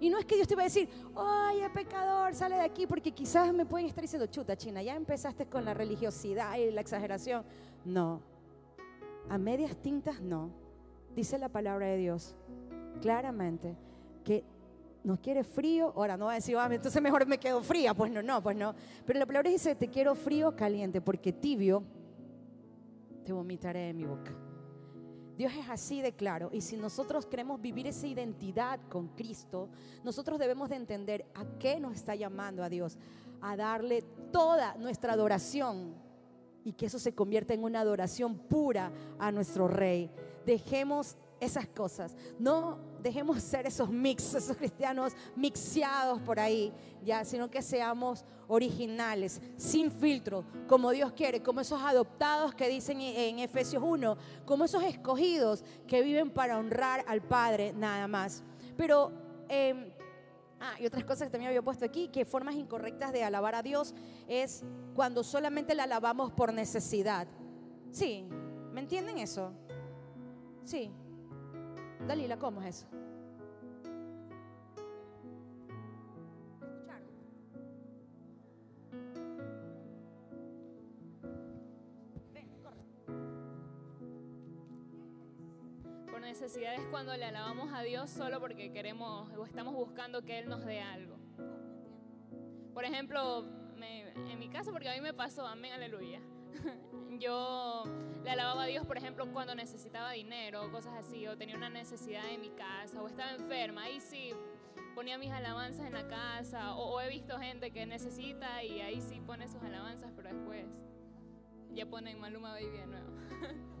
Y no es que Dios te va a decir, oye, pecador, sale de aquí, porque quizás me pueden estar diciendo, chuta, China, ya empezaste con la religiosidad y la exageración. No, a medias tintas no. Dice la palabra de Dios claramente que nos quiere frío. Ahora no va a decir, ah, entonces mejor me quedo fría. Pues no, no, pues no. Pero la palabra dice, te quiero frío, caliente, porque tibio te vomitaré de mi boca. Dios es así de claro. Y si nosotros queremos vivir esa identidad con Cristo, nosotros debemos de entender a qué nos está llamando a Dios. A darle toda nuestra adoración. Y que eso se convierta en una adoración pura a nuestro Rey. Dejemos esas cosas. No dejemos ser esos mix, esos cristianos mixeados por ahí, ya, sino que seamos originales, sin filtro, como Dios quiere, como esos adoptados que dicen en Efesios 1, como esos escogidos que viven para honrar al Padre nada más. Pero, eh, ah, y otras cosas que también había puesto aquí, que formas incorrectas de alabar a Dios es cuando solamente la alabamos por necesidad. Sí, ¿me entienden eso? Sí. Dalila, ¿cómo es eso? Por necesidad es cuando le alabamos a Dios solo porque queremos o estamos buscando que Él nos dé algo. Por ejemplo, en mi caso, porque a mí me pasó, amén, aleluya. yo le alababa a Dios, por ejemplo, cuando necesitaba dinero, cosas así, o tenía una necesidad en mi casa, o estaba enferma, ahí sí ponía mis alabanzas en la casa, o, he visto gente que necesita y ahí sí pone sus alabanzas, pero después ya ponen Maluma Baby de nuevo.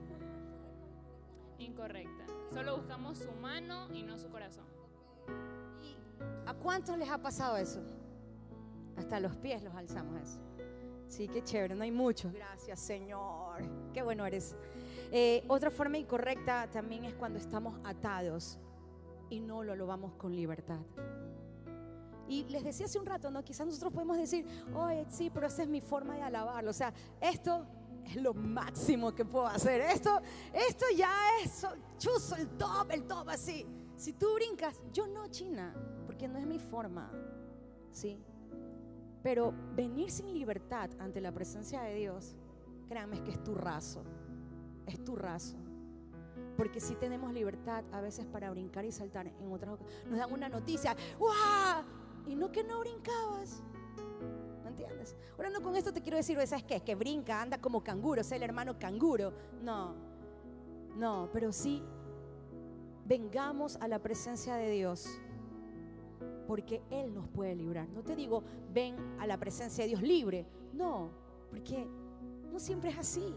Incorrecta. Solo buscamos su mano y no su corazón. ¿Y a cuántos les ha pasado eso? Hasta los pies los alzamos eso. Sí, qué chévere, no hay muchos. Gracias, Señor. Qué bueno eres. Eh, otra forma incorrecta también es cuando estamos atados y no lo lobamos con libertad. Y les decía hace un rato, ¿no? Quizás nosotros podemos decir, oye, sí, pero esa es mi forma de alabarlo. O sea, esto es lo máximo que puedo hacer. Esto, esto ya es chuzo, el top, el top así. Si tú brincas, yo no, China, porque no es mi forma. ¿Sí? Pero venir sin libertad ante la presencia de Dios, créanme que es tu raso, es tu raso. Porque si tenemos libertad a veces para brincar y saltar en otras nos dan una noticia, ¡guau! Y no que no brincabas. ¿Me entiendes? Ahora no con esto te quiero decir, ¿sabes qué? Es que brinca, anda como canguro, es el hermano canguro. No, no, pero sí vengamos a la presencia de Dios porque Él nos puede librar. No te digo, ven a la presencia de Dios libre. No, porque no siempre es así.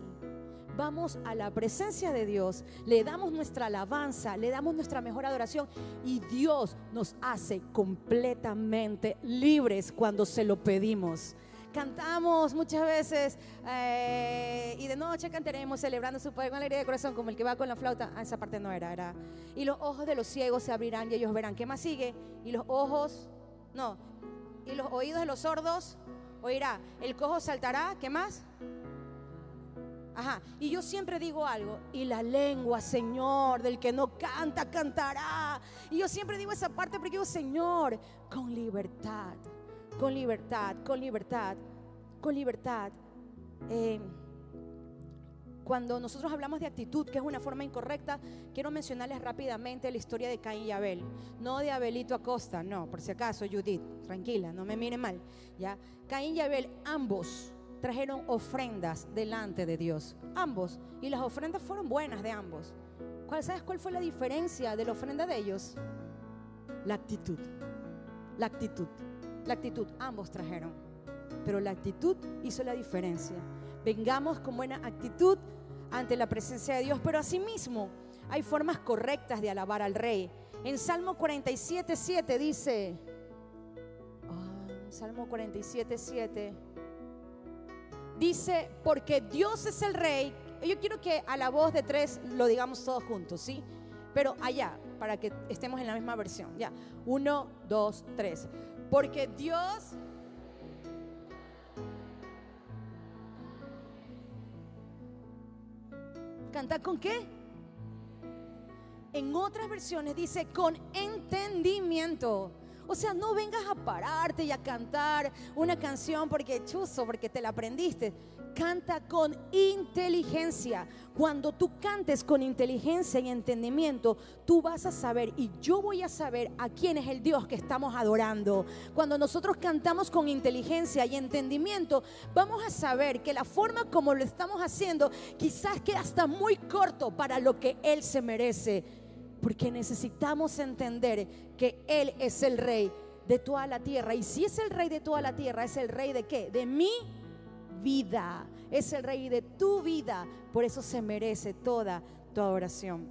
Vamos a la presencia de Dios, le damos nuestra alabanza, le damos nuestra mejor adoración y Dios nos hace completamente libres cuando se lo pedimos cantamos muchas veces eh, y de noche cantaremos celebrando su poder con alegría de corazón como el que va con la flauta. Ah, esa parte no era, era. Y los ojos de los ciegos se abrirán y ellos verán. ¿Qué más sigue? Y los ojos, no, y los oídos de los sordos oirá. El cojo saltará, ¿qué más? Ajá, y yo siempre digo algo, y la lengua, Señor, del que no canta, cantará. Y yo siempre digo esa parte porque digo, Señor, con libertad con libertad, con libertad, con libertad. Eh, cuando nosotros hablamos de actitud, que es una forma incorrecta, quiero mencionarles rápidamente la historia de Caín y Abel. No de Abelito Acosta, no, por si acaso, Judith, tranquila, no me mire mal. ¿ya? Caín y Abel, ambos trajeron ofrendas delante de Dios. Ambos. Y las ofrendas fueron buenas de ambos. ¿Cuál, ¿Sabes cuál fue la diferencia de la ofrenda de ellos? La actitud. La actitud. La actitud, ambos trajeron, pero la actitud hizo la diferencia. Vengamos con buena actitud ante la presencia de Dios, pero asimismo hay formas correctas de alabar al Rey. En Salmo 47, 7 dice, oh, Salmo 47, 7, dice, porque Dios es el Rey. Yo quiero que a la voz de tres lo digamos todos juntos, ¿sí? Pero allá, para que estemos en la misma versión. Ya, uno, dos, tres. Porque Dios... ¿Cantar con qué? En otras versiones dice con entendimiento. O sea, no vengas a pararte y a cantar una canción porque chuzo, porque te la aprendiste. Canta con inteligencia. Cuando tú cantes con inteligencia y entendimiento, tú vas a saber y yo voy a saber a quién es el Dios que estamos adorando. Cuando nosotros cantamos con inteligencia y entendimiento, vamos a saber que la forma como lo estamos haciendo quizás queda hasta muy corto para lo que Él se merece. Porque necesitamos entender que Él es el rey de toda la tierra. Y si es el rey de toda la tierra, ¿es el rey de qué? De mi vida. Es el rey de tu vida. Por eso se merece toda tu adoración.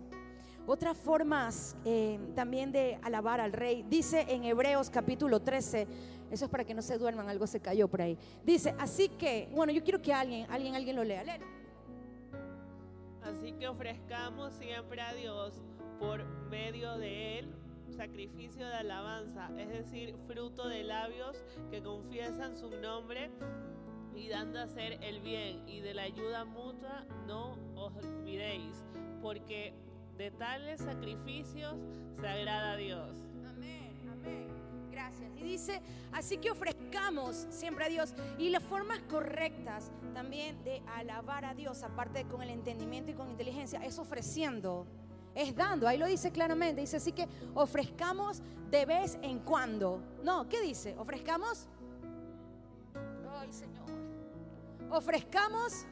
Otras formas eh, también de alabar al rey, dice en Hebreos capítulo 13, eso es para que no se duerman, algo se cayó por ahí. Dice, así que, bueno, yo quiero que alguien, alguien, alguien lo lea. Léelo. Así que ofrezcamos siempre a Dios por medio de Él sacrificio de alabanza, es decir, fruto de labios que confiesan su nombre y dando a hacer el bien y de la ayuda mutua no os olvidéis, porque de tales sacrificios se agrada a Dios. Amén, amén. Gracias. Y dice, así que ofrezcamos siempre a Dios. Y las formas correctas también de alabar a Dios, aparte con el entendimiento y con inteligencia, es ofreciendo es dando. Ahí lo dice claramente. Dice así que ofrezcamos de vez en cuando. No, ¿qué dice? Ofrezcamos. Ay, Señor. Ofrezcamos.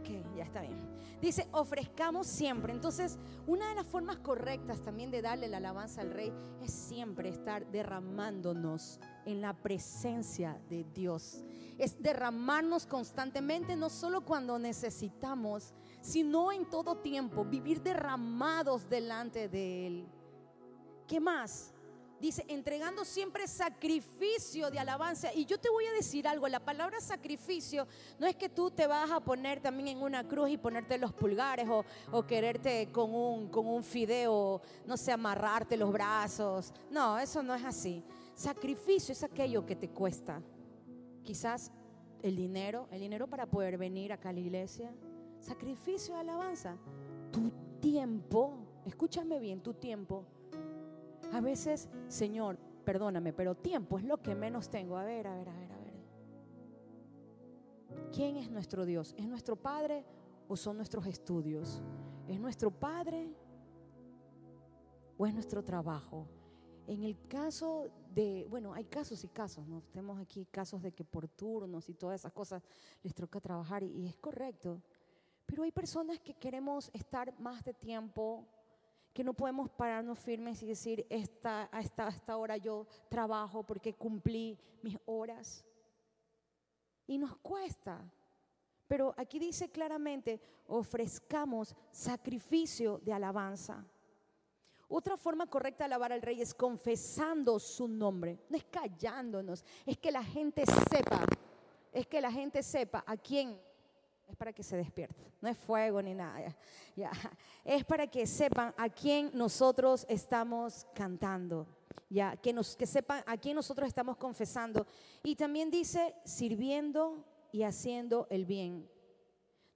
Ok, ya está bien. Dice, ofrezcamos siempre. Entonces, una de las formas correctas también de darle la alabanza al rey es siempre estar derramándonos en la presencia de Dios. Es derramarnos constantemente, no solo cuando necesitamos, sino en todo tiempo, vivir derramados delante de Él. ¿Qué más? Dice, entregando siempre sacrificio de alabanza. Y yo te voy a decir algo, la palabra sacrificio no es que tú te vas a poner también en una cruz y ponerte los pulgares o, o quererte con un, con un fideo, no sé, amarrarte los brazos. No, eso no es así. Sacrificio es aquello que te cuesta. Quizás el dinero, el dinero para poder venir acá a la iglesia, Sacrificio de alabanza. Tu tiempo, escúchame bien, tu tiempo. A veces, Señor, perdóname, pero tiempo es lo que menos tengo. A ver, a ver, a ver, a ver. ¿Quién es nuestro Dios? ¿Es nuestro Padre o son nuestros estudios? ¿Es nuestro Padre o es nuestro trabajo? En el caso de, bueno, hay casos y casos, ¿no? Tenemos aquí casos de que por turnos y todas esas cosas les toca trabajar y, y es correcto. Pero hay personas que queremos estar más de tiempo, que no podemos pararnos firmes y decir, esta, a, esta, esta hora yo trabajo porque cumplí mis horas. Y nos cuesta. Pero aquí dice claramente, ofrezcamos sacrificio de alabanza. Otra forma correcta de alabar al rey es confesando su nombre. No es callándonos, es que la gente sepa, es que la gente sepa a quién es para que se despierte. No es fuego ni nada. Es para que sepan a quién nosotros estamos cantando. Ya, que, nos, que sepan a quién nosotros estamos confesando. Y también dice sirviendo y haciendo el bien.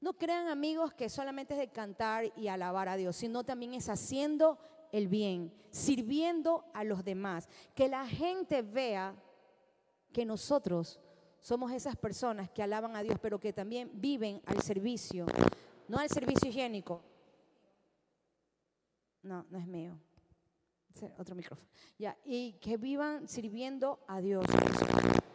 No crean amigos que solamente es de cantar y alabar a Dios, sino también es haciendo el bien, sirviendo a los demás. Que la gente vea que nosotros somos esas personas que alaban a Dios, pero que también viven al servicio, no al servicio higiénico. No, no es mío. Otro micrófono. Ya, y que vivan sirviendo a Dios.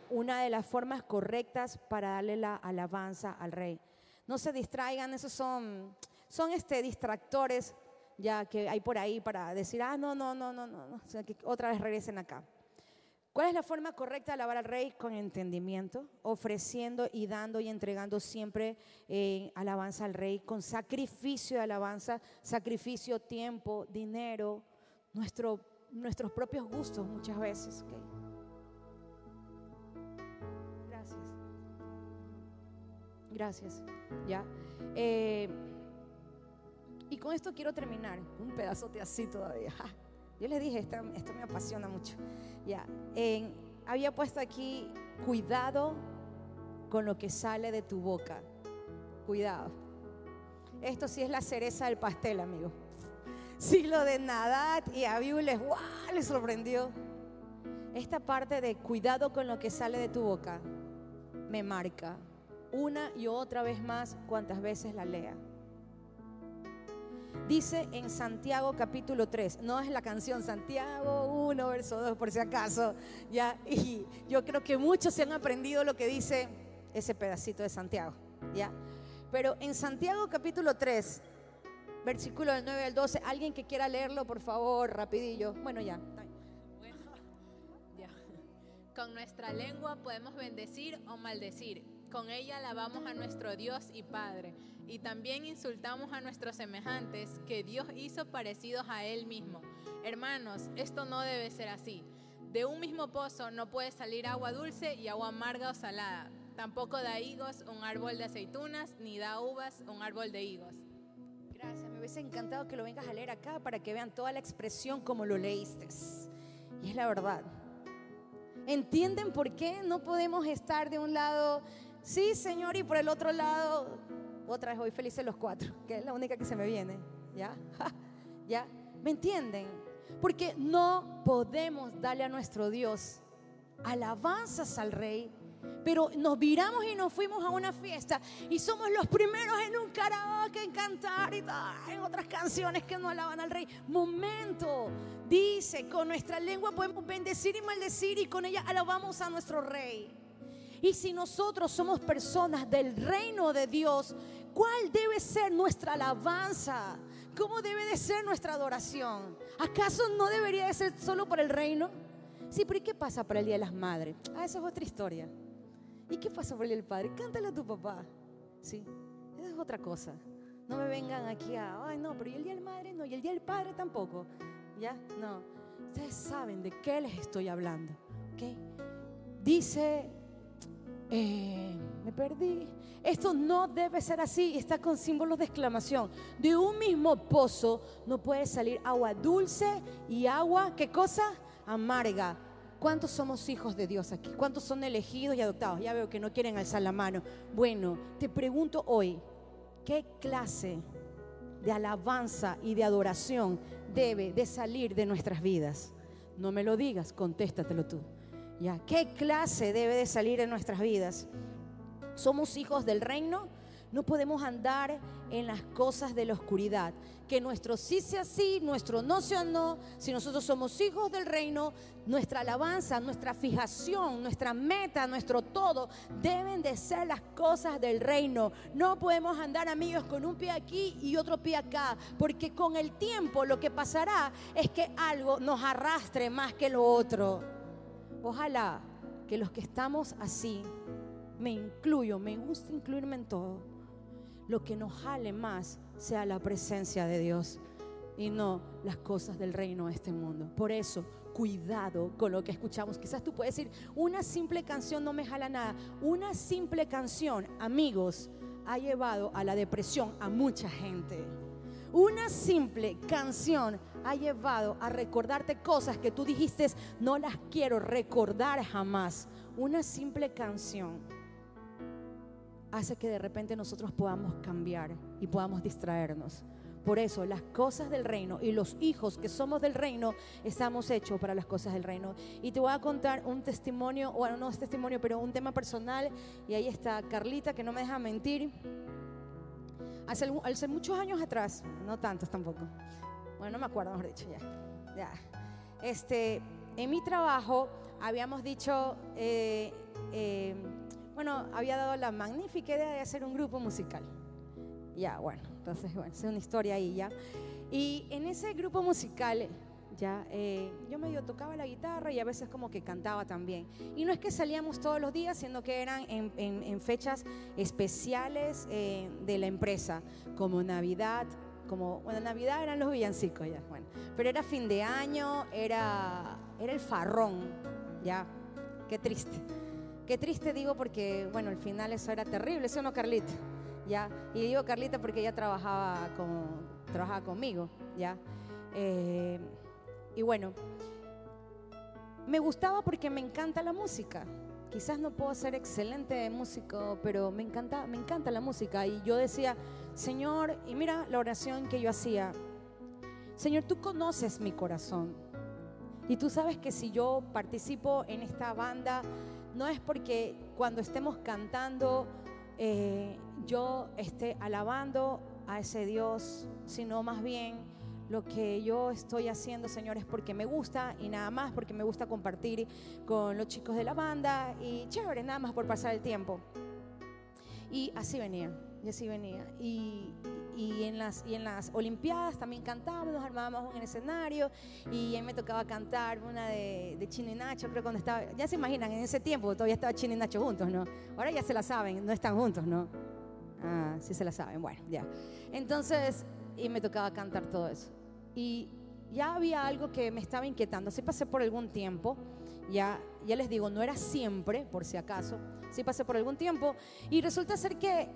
Una de las formas correctas para darle la alabanza al rey. No se distraigan, esos son, son este, distractores ya que hay por ahí para decir, ah, no, no, no, no, no, no. O sea, que otra vez regresen acá. ¿Cuál es la forma correcta de alabar al rey? Con entendimiento, ofreciendo y dando y entregando siempre eh, alabanza al rey, con sacrificio de alabanza, sacrificio, tiempo, dinero, nuestro, nuestros propios gustos muchas veces. Gracias. Gracias. ¿Ya? Eh, y con esto quiero terminar. Un pedazote así todavía. Yo les dije, esto, me apasiona mucho. Ya, había puesto aquí, cuidado con lo que sale de tu boca. Cuidado. Esto sí es la cereza del pastel, amigo. siglo de Nadat y Abiú les, les sorprendió. Esta parte de cuidado con lo que sale de tu boca me marca una y otra vez más cuantas veces la lea. Dice en Santiago capítulo 3, no es la canción Santiago 1, verso 2, por si acaso, ya, y yo creo que muchos se han aprendido lo que dice ese pedacito de Santiago, ya. Pero en Santiago capítulo 3, versículo del 9 al 12, alguien que quiera leerlo, por favor, rapidillo. Bueno, ya. Bueno, ya. Con nuestra lengua podemos bendecir o maldecir. Con ella alabamos a nuestro Dios y Padre. Y también insultamos a nuestros semejantes que Dios hizo parecidos a Él mismo. Hermanos, esto no debe ser así. De un mismo pozo no puede salir agua dulce y agua amarga o salada. Tampoco da higos un árbol de aceitunas, ni da uvas un árbol de higos. Gracias, me hubiese encantado que lo vengas a leer acá para que vean toda la expresión como lo leíste. Y es la verdad. ¿Entienden por qué no podemos estar de un lado, sí, Señor, y por el otro lado, otra vez hoy felices los cuatro, que es la única que se me viene? ¿Ya? ¿Ya? ¿Me entienden? Porque no podemos darle a nuestro Dios alabanzas al Rey pero nos viramos y nos fuimos a una fiesta y somos los primeros en un karaoke, en cantar y en otras canciones que no alaban al rey. Momento, dice, con nuestra lengua podemos bendecir y maldecir y con ella alabamos a nuestro rey. Y si nosotros somos personas del reino de Dios, ¿cuál debe ser nuestra alabanza? ¿Cómo debe de ser nuestra adoración? ¿Acaso no debería de ser solo por el reino? Sí, pero ¿y qué pasa para el Día de las Madres? Ah, esa es otra historia. ¿Y qué pasa por el padre? Cántale a tu papá. Sí, esa es otra cosa. No me vengan aquí a, ay no, pero ¿y el día del madre? No, y el día del padre tampoco. ¿Ya? No. Ustedes saben de qué les estoy hablando. ¿Ok? Dice, eh, me perdí. Esto no debe ser así. Está con símbolos de exclamación. De un mismo pozo no puede salir agua dulce y agua, ¿qué cosa? Amarga. ¿Cuántos somos hijos de Dios aquí? ¿Cuántos son elegidos y adoptados? Ya veo que no quieren alzar la mano. Bueno, te pregunto hoy, ¿qué clase de alabanza y de adoración debe de salir de nuestras vidas? No me lo digas, contéstatelo tú. Ya, ¿qué clase debe de salir de nuestras vidas? ¿Somos hijos del reino? No podemos andar en las cosas de la oscuridad. Que nuestro sí sea sí, nuestro no sea no. Si nosotros somos hijos del reino, nuestra alabanza, nuestra fijación, nuestra meta, nuestro todo, deben de ser las cosas del reino. No podemos andar amigos con un pie aquí y otro pie acá, porque con el tiempo lo que pasará es que algo nos arrastre más que lo otro. Ojalá que los que estamos así, me incluyo, me gusta incluirme en todo lo que nos jale más sea la presencia de Dios y no las cosas del reino de este mundo. Por eso, cuidado con lo que escuchamos. Quizás tú puedes decir, una simple canción no me jala nada. Una simple canción, amigos, ha llevado a la depresión a mucha gente. Una simple canción ha llevado a recordarte cosas que tú dijiste, no las quiero recordar jamás. Una simple canción hace que de repente nosotros podamos cambiar y podamos distraernos. Por eso las cosas del reino y los hijos que somos del reino estamos hechos para las cosas del reino. Y te voy a contar un testimonio, bueno, no es testimonio, pero un tema personal. Y ahí está Carlita, que no me deja mentir. Hace, hace muchos años atrás, no tantos tampoco. Bueno, no me acuerdo, mejor dicho, ya. ya. Este, en mi trabajo habíamos dicho... Eh, eh, bueno, había dado la magnífica idea de hacer un grupo musical. Ya, bueno, entonces, bueno, es una historia ahí ya. Y en ese grupo musical, ya, eh, yo medio tocaba la guitarra y a veces como que cantaba también. Y no es que salíamos todos los días, sino que eran en, fechas especiales eh, de la empresa, como Navidad, como, bueno, Navidad eran los villancicos ya, bueno. Pero era fin de año, era, era el farrón, ya, qué triste. Qué triste digo porque, bueno, al final eso era terrible, eso no Carlita, ¿ya? Y digo Carlita porque ella trabajaba, con, trabajaba conmigo, ¿ya? Eh, y bueno, me gustaba porque me encanta la música. Quizás no puedo ser excelente músico, pero me encanta, me encanta la música. Y yo decía, Señor, y mira la oración que yo hacía, Señor, tú conoces mi corazón. Y tú sabes que si yo participo en esta banda, no es porque cuando estemos cantando eh, yo esté alabando a ese Dios, sino más bien lo que yo estoy haciendo, Señor, es porque me gusta y nada más, porque me gusta compartir con los chicos de la banda y chévere, nada más por pasar el tiempo. Y así venía, y así venía. Y, y en las, y en las Olimpiadas también cantábamos, nos armábamos un escenario y a mí me tocaba cantar una de, de Chino y Nacho, creo cuando estaba, ya se imaginan, en ese tiempo todavía estaba Chino y Nacho juntos, ¿no? Ahora ya se la saben, no están juntos, ¿no? Ah, sí se la saben, bueno, ya. Entonces, y me tocaba cantar todo eso. Y ya había algo que me estaba inquietando, sí pasé por algún tiempo, ya, ya les digo, no era siempre, por si acaso, sí pasé por algún tiempo, y resulta ser que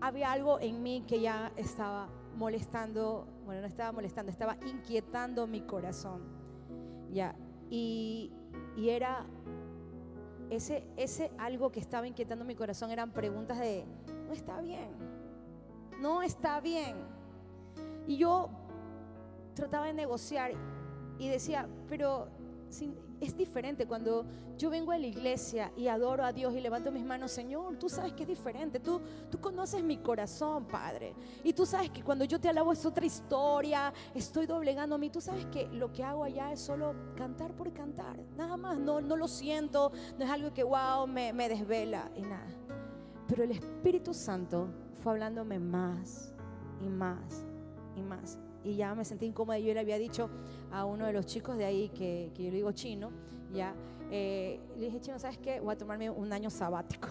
había algo en mí que ya estaba molestando, bueno, no estaba molestando, estaba inquietando mi corazón. Ya, y, y era ese, ese algo que estaba inquietando mi corazón eran preguntas de, no está bien, no está bien. Y yo trataba de negociar y decía, pero es diferente. Cuando yo vengo a la iglesia y adoro a Dios y levanto mis manos, Señor, tú sabes que es diferente, tú, tú conoces mi corazón, Padre. Y tú sabes que cuando yo te alabo es otra historia, estoy doblegando a mí, tú sabes que lo que hago allá es solo cantar por cantar, nada más, no, no lo siento, no es algo que, wow, me, me desvela y nada. Pero el Espíritu Santo fue hablándome más y más y más y ya me sentí incómoda. Yo le había dicho a uno de los chicos de ahí, que, que yo le digo chino, ya, eh, le dije, chino, ¿sabes qué? Voy a tomarme un año sabático.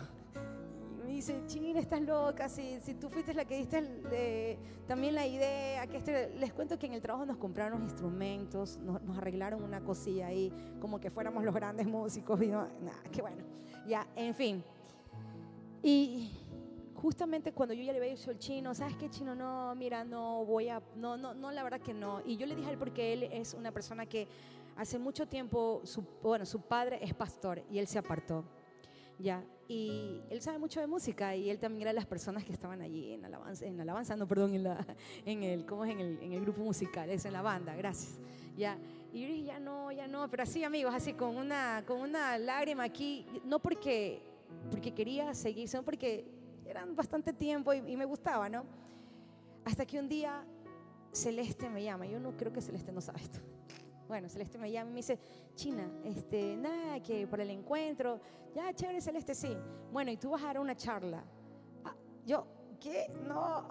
Y me dice, chino, estás loca, si, si tú fuiste la que diste también la idea, que este, les cuento que en el trabajo nos compraron instrumentos, nos, nos arreglaron una cosilla ahí, como que fuéramos los grandes músicos, y no, nada, qué bueno, ya, en fin. Y justamente cuando yo ya le había dicho al chino, ¿sabes qué chino? No, mira, no voy a, no, no, no, la verdad que no. Y yo le dije a él porque él es una persona que hace mucho tiempo, su, bueno, su padre es pastor y él se apartó. Ya, y él sabe mucho de música y él también era de las personas que estaban allí en alabanza, en alabanza, no, perdón, en, la, en el, ¿cómo es? En el, en el grupo musical, es en la banda, gracias. Ya, y yo dije, ya no, ya no, pero así amigos, así con una, con una lágrima aquí, no porque, porque quería seguir, sino porque eran bastante tiempo y, me gustaba, ¿no? Hasta que un día Celeste me llama, yo no creo que Celeste no sabe esto. Bueno, Celeste me llama y me dice, China, este, nada, que por el encuentro, ya, chévere, Celeste, sí. Bueno, y tú vas a dar una charla. Ah, yo, ¿qué? No,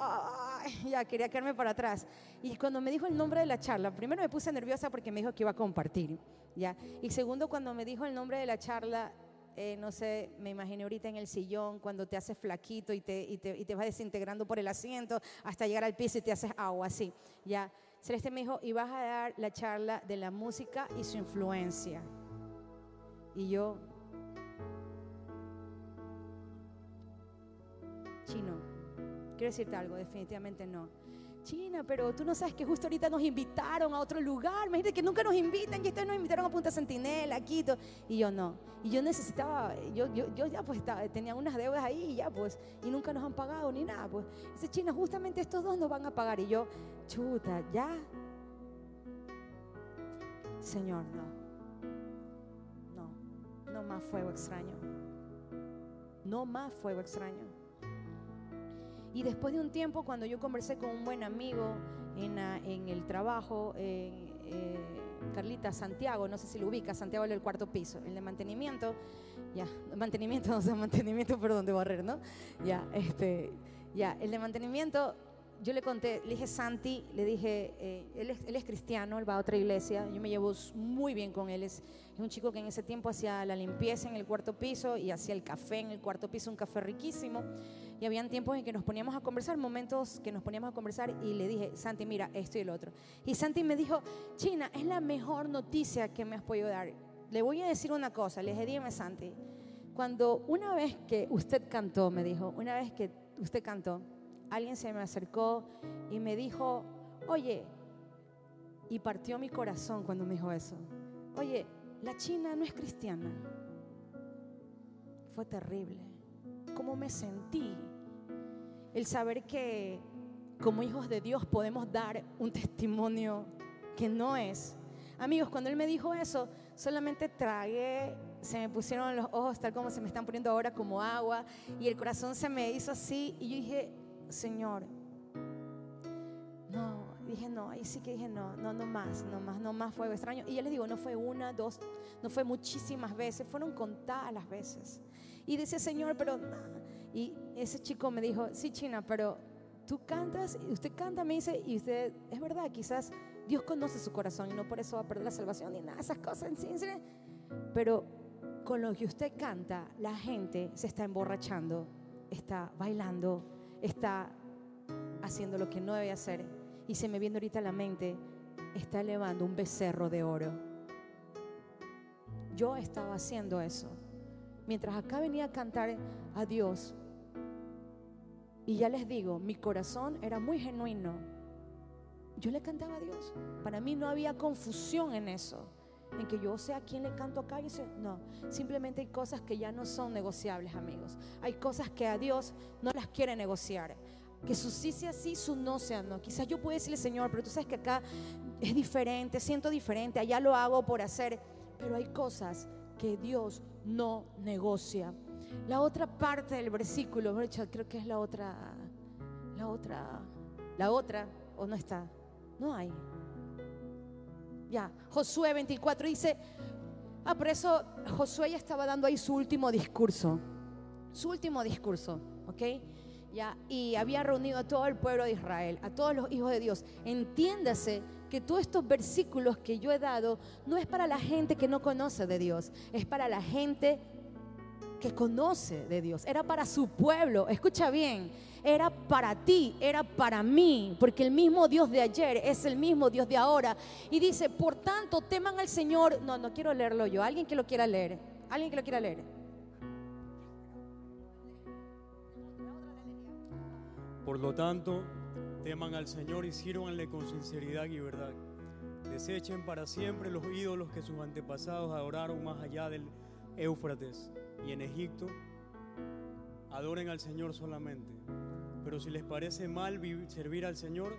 ya quería quedarme para atrás. Y cuando me dijo el nombre de la charla, primero me puse nerviosa porque me dijo que iba a compartir, ¿ya? Y segundo, cuando me dijo el nombre de la charla, eh, no sé, me imaginé ahorita en el sillón cuando te haces flaquito y te, y te, y te vas desintegrando por el asiento hasta llegar al piso y te haces agua, así, ya. Celeste me dijo, y vas a dar la charla de la música y su influencia. Y yo, chino, quiero decirte algo, definitivamente no. China, pero tú no sabes que justo ahorita nos invitaron a otro lugar. Dijiste que nunca nos invitan, y ustedes nos invitaron a Punta Centinela, a Quito. Y yo no. Y yo necesitaba, yo, yo, yo ya pues tenía unas deudas ahí y ya pues, y nunca nos han pagado ni nada. Pues dice China, justamente estos dos nos van a pagar. Y yo, chuta, ya. Señor, no. No, no más fuego extraño. No más fuego extraño. Y después de un tiempo, cuando yo conversé con un buen amigo en, en el trabajo, eh, Carlita Santiago, no sé si lo ubica, Santiago del cuarto piso, el de mantenimiento, ya, mantenimiento, no sé, mantenimiento, perdón, de barrer, ¿no? Ya, este, ya, el de mantenimiento, yo le conté, le dije Santi, le dije, eh, él, es, él, es, cristiano, él va a otra iglesia, yo me llevo muy bien con él, es, es un chico que en ese tiempo hacía la limpieza en el cuarto piso y hacía el café en el cuarto piso, un café riquísimo y habían tiempos en que nos poníamos a conversar, momentos que nos poníamos a conversar y le dije, Santi, mira, esto y el otro. Y Santi me dijo, China, es la mejor noticia que me has podido dar. Le voy a decir una cosa, le dije, dime, Santi, cuando una vez que usted cantó, me dijo, una vez que usted cantó, alguien se me acercó y me dijo, oye, y partió mi corazón cuando me dijo eso, oye, la China no es cristiana. Fue terrible cómo me sentí. El saber que como hijos de Dios podemos dar un testimonio que no es. Amigos, cuando él me dijo eso, solamente tragué, se me pusieron los ojos tal como se me están poniendo ahora como agua y el corazón se me hizo así y yo dije, Señor, no, dije no, ahí sí que dije no, no, no más, no más, no más fuego extraño. Y yo les digo, no fue una, dos, no fue muchísimas veces, fueron contadas las veces. Y dice, Señor, pero... Y ese chico me dijo, sí, China, pero tú cantas, usted canta, me dice, y usted, es verdad, quizás Dios conoce su corazón y no por eso va a perder la salvación ni nada, esas cosas. Pero con lo que usted canta, la gente se está emborrachando, está bailando, está haciendo lo que no debe hacer. Y se me viene ahorita a la mente, está elevando un becerro de oro. Yo estaba haciendo eso. Mientras acá venía a cantar a Dios, y ya les digo, mi corazón era muy genuino. Yo le cantaba a Dios. Para mí no había confusión en eso. En que yo sé a quién le canto acá y sé, no. Simplemente hay cosas que ya no son negociables, amigos. Hay cosas que a Dios no las quiere negociar. Que su sí sea sí, su no sea no. Quizás yo puedo decirle, Señor, pero tú sabes que acá es diferente, siento diferente, allá lo hago por hacer. Pero hay cosas Dios no negocia. La otra parte del versículo, creo que es la otra, la otra, la otra, o no está, no hay. Ya, Josué 24 dice, ah, por eso Josué ya estaba dando ahí su último discurso, su último discurso, ¿ok? Ya, y había reunido a todo el pueblo de Israel, a todos los hijos de Dios. Entiéndase que todos estos versículos que yo he dado no es para la gente que no conoce de Dios, es para la gente que conoce de Dios, era para su pueblo, escucha bien, era para ti, era para mí, porque el mismo Dios de ayer es el mismo Dios de ahora. Y dice, por tanto, teman al Señor. No, no quiero leerlo yo, alguien que lo quiera leer, alguien que lo quiera leer. Por lo tanto, teman al Señor y sírvanle con sinceridad y verdad. Desechen para siempre los ídolos que sus antepasados adoraron más allá del Éufrates y en Egipto, adoren al Señor solamente. Pero si les parece mal servir al Señor,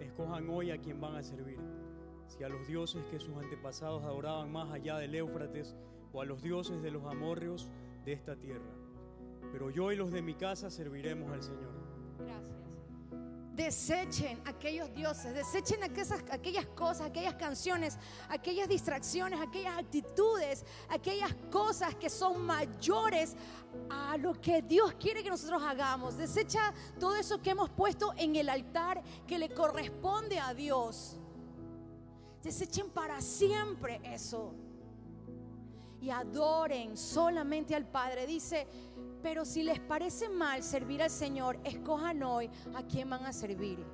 escojan hoy a quien van a servir. Si a los dioses que sus antepasados adoraban más allá del Éufrates o a los dioses de los amorreos de esta tierra. Pero yo y los de mi casa serviremos al Señor. Desechen aquellos dioses, desechen aquellas, aquellas cosas, aquellas canciones, aquellas distracciones, aquellas actitudes, aquellas cosas que son mayores a lo que Dios quiere que nosotros hagamos. Desecha todo eso que hemos puesto en el altar que le corresponde a Dios. Desechen para siempre eso. Y adoren solamente al Padre. Dice, pero si les parece mal servir al Señor, escojan hoy a quién van a servir.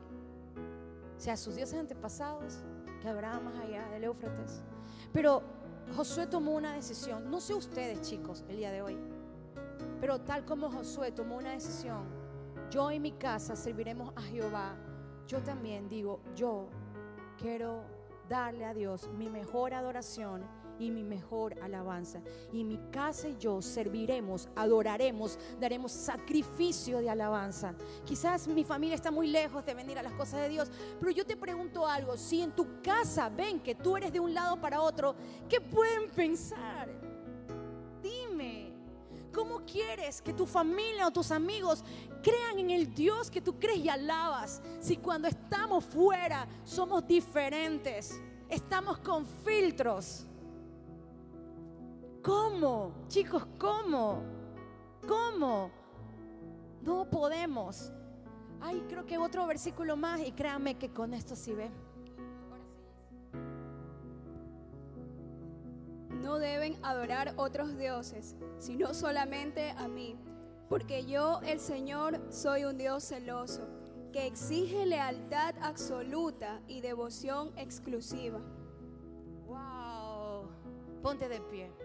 Sea sus dioses antepasados, que habrá más allá del Éufrates. Pero Josué tomó una decisión. No sé ustedes, chicos, el día de hoy. Pero tal como Josué tomó una decisión, yo y mi casa serviremos a Jehová. Yo también digo, yo quiero darle a Dios mi mejor adoración y mi mejor alabanza. Y mi casa y yo serviremos, adoraremos, daremos sacrificio de alabanza. Quizás mi familia está muy lejos de venir a las cosas de Dios, pero yo te pregunto algo, si en tu casa ven que tú eres de un lado para otro, ¿qué pueden pensar? Dime. ¿Cómo quieres que tu familia o tus amigos crean en el Dios que tú crees y alabas si cuando estamos fuera somos diferentes? Estamos con filtros. ¿Cómo? Chicos, ¿cómo? ¿Cómo? No podemos. Ay, creo que otro versículo más y créanme que con esto sí ve. No deben adorar otros dioses, sino solamente a mí, porque yo, el Señor, soy un Dios celoso, que exige lealtad absoluta y devoción exclusiva. Wow. Ponte de pie.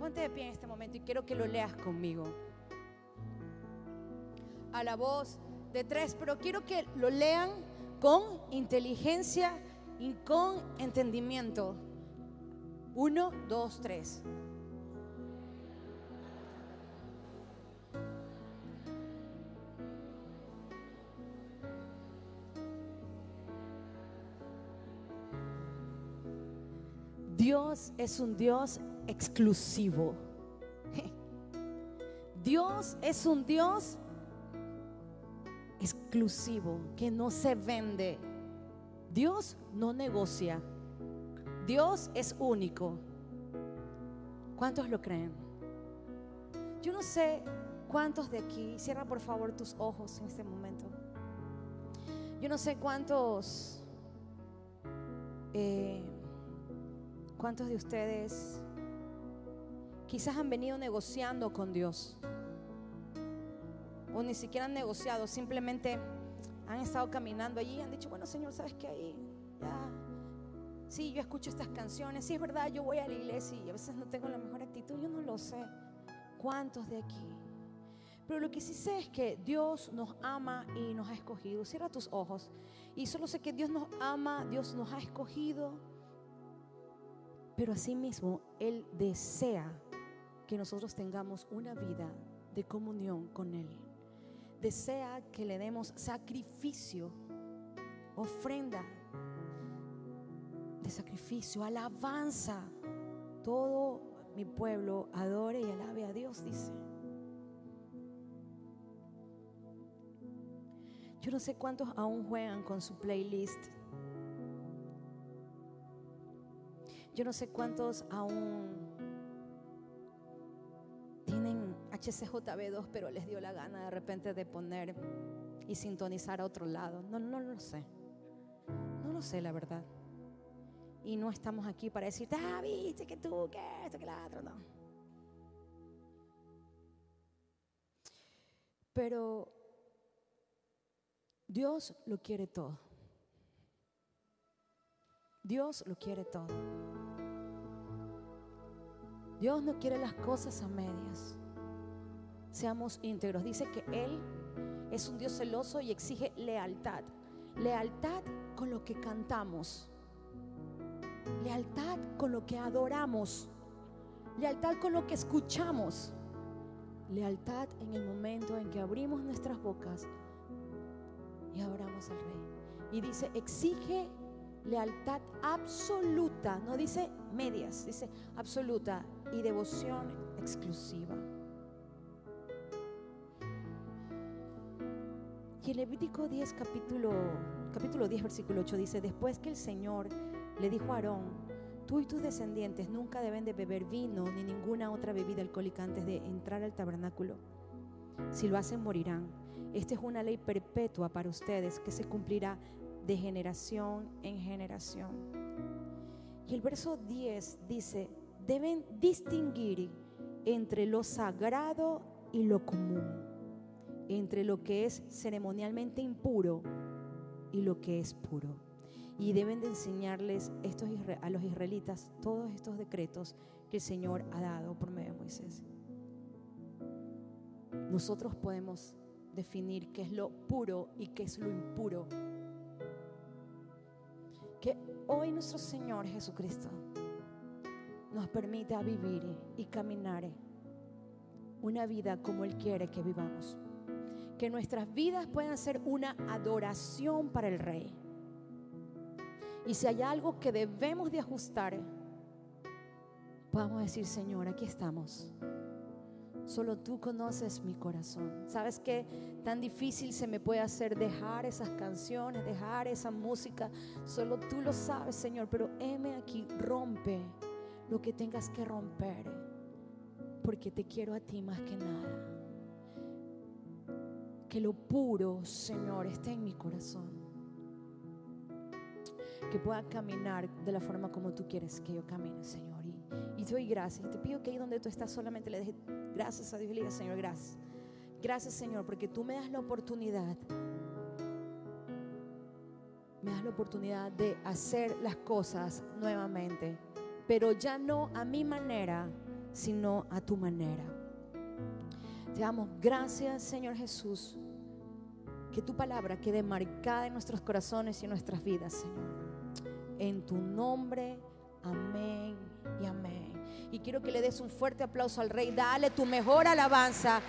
Ponte de pie en este momento y quiero que lo leas conmigo. A la voz de tres, pero quiero que lo lean con inteligencia y con entendimiento. Uno, dos, tres. Dios es un Dios exclusivo. Dios es un Dios exclusivo, que no se vende. Dios no negocia. Dios es único. ¿Cuántos lo creen? Yo no sé cuántos de aquí, cierra por favor tus ojos en este momento. Yo no sé cuántos, eh, cuántos de ustedes quizás han venido negociando con Dios. O ni siquiera han negociado, simplemente han estado caminando allí y han dicho, bueno Señor, ¿sabes qué? Ahí Sí, yo escucho estas canciones, sí es verdad, yo voy a la iglesia y a veces no tengo la mejor actitud, yo no lo sé. ¿Cuántos de aquí? Pero lo que sí sé es que Dios nos ama y nos ha escogido. Cierra tus ojos. Y solo sé que Dios nos ama, Dios nos ha escogido. Pero asimismo, Él desea que nosotros tengamos una vida de comunión con Él. Desea que le demos sacrificio, ofrenda de sacrificio, alabanza. Todo mi pueblo adore y alabe a Dios, dice. Yo no sé cuántos aún juegan con su playlist. Yo no sé cuántos aún HCJB2, pero les dio la gana de repente de poner y sintonizar a otro lado. No, no lo sé. No lo sé, la verdad. Y no estamos aquí para decir, ah, viste que tú, que esto, que la otro, no. Pero Dios lo quiere todo. Dios lo quiere todo. Dios no quiere las cosas a medias. Seamos íntegros. Dice que Él es un Dios celoso y exige lealtad. Lealtad con lo que cantamos. Lealtad con lo que adoramos. Lealtad con lo que escuchamos. Lealtad en el momento en que abrimos nuestras bocas y adoramos al Rey. Y dice, exige lealtad absoluta, no dice medias, dice absoluta y devoción exclusiva. En Levítico 10, capítulo, capítulo 10, versículo 8 dice, después que el Señor le dijo a Aarón, tú y tus descendientes nunca deben de beber vino ni ninguna otra bebida alcohólica antes de entrar al tabernáculo. Si lo hacen, morirán. Esta es una ley perpetua para ustedes que se cumplirá de generación en generación. Y el verso 10 dice, deben distinguir entre lo sagrado y lo común, entre lo que es ceremonialmente impuro y lo que es puro y deben de enseñarles estos, a los israelitas todos estos decretos que el Señor ha dado por medio de Moisés. Nosotros podemos definir qué es lo puro y qué es lo impuro. Que hoy nuestro Señor Jesucristo nos permita vivir y caminar una vida como Él quiere que vivamos. Que nuestras vidas puedan ser una adoración para el Rey y si hay algo que debemos de ajustar, podamos decir, Señor, aquí estamos. Solo tú conoces mi corazón. ¿Sabes qué tan difícil se me puede hacer dejar esas canciones, dejar esa música? Solo tú lo sabes, Señor. Pero heme aquí, rompe lo que tengas que romper. Porque te quiero a ti más que nada. Que lo puro, Señor, esté en mi corazón que pueda caminar de la forma como tú quieres que yo camine, Señor. Y, te doy gracias. Y te pido que ahí donde tú estás solamente le dejes gracias a Dios y le digas, Señor, gracias. Gracias, Señor, porque tú me das la oportunidad. Me das la oportunidad de hacer las cosas nuevamente. Pero ya no a mi manera, sino a tu manera. Te damos gracias, Señor Jesús. Que tu palabra quede marcada en nuestros corazones y en nuestras vidas, Señor en tu nombre. Amén y amén. Y quiero que le des un fuerte aplauso al rey. Dale tu mejor alabanza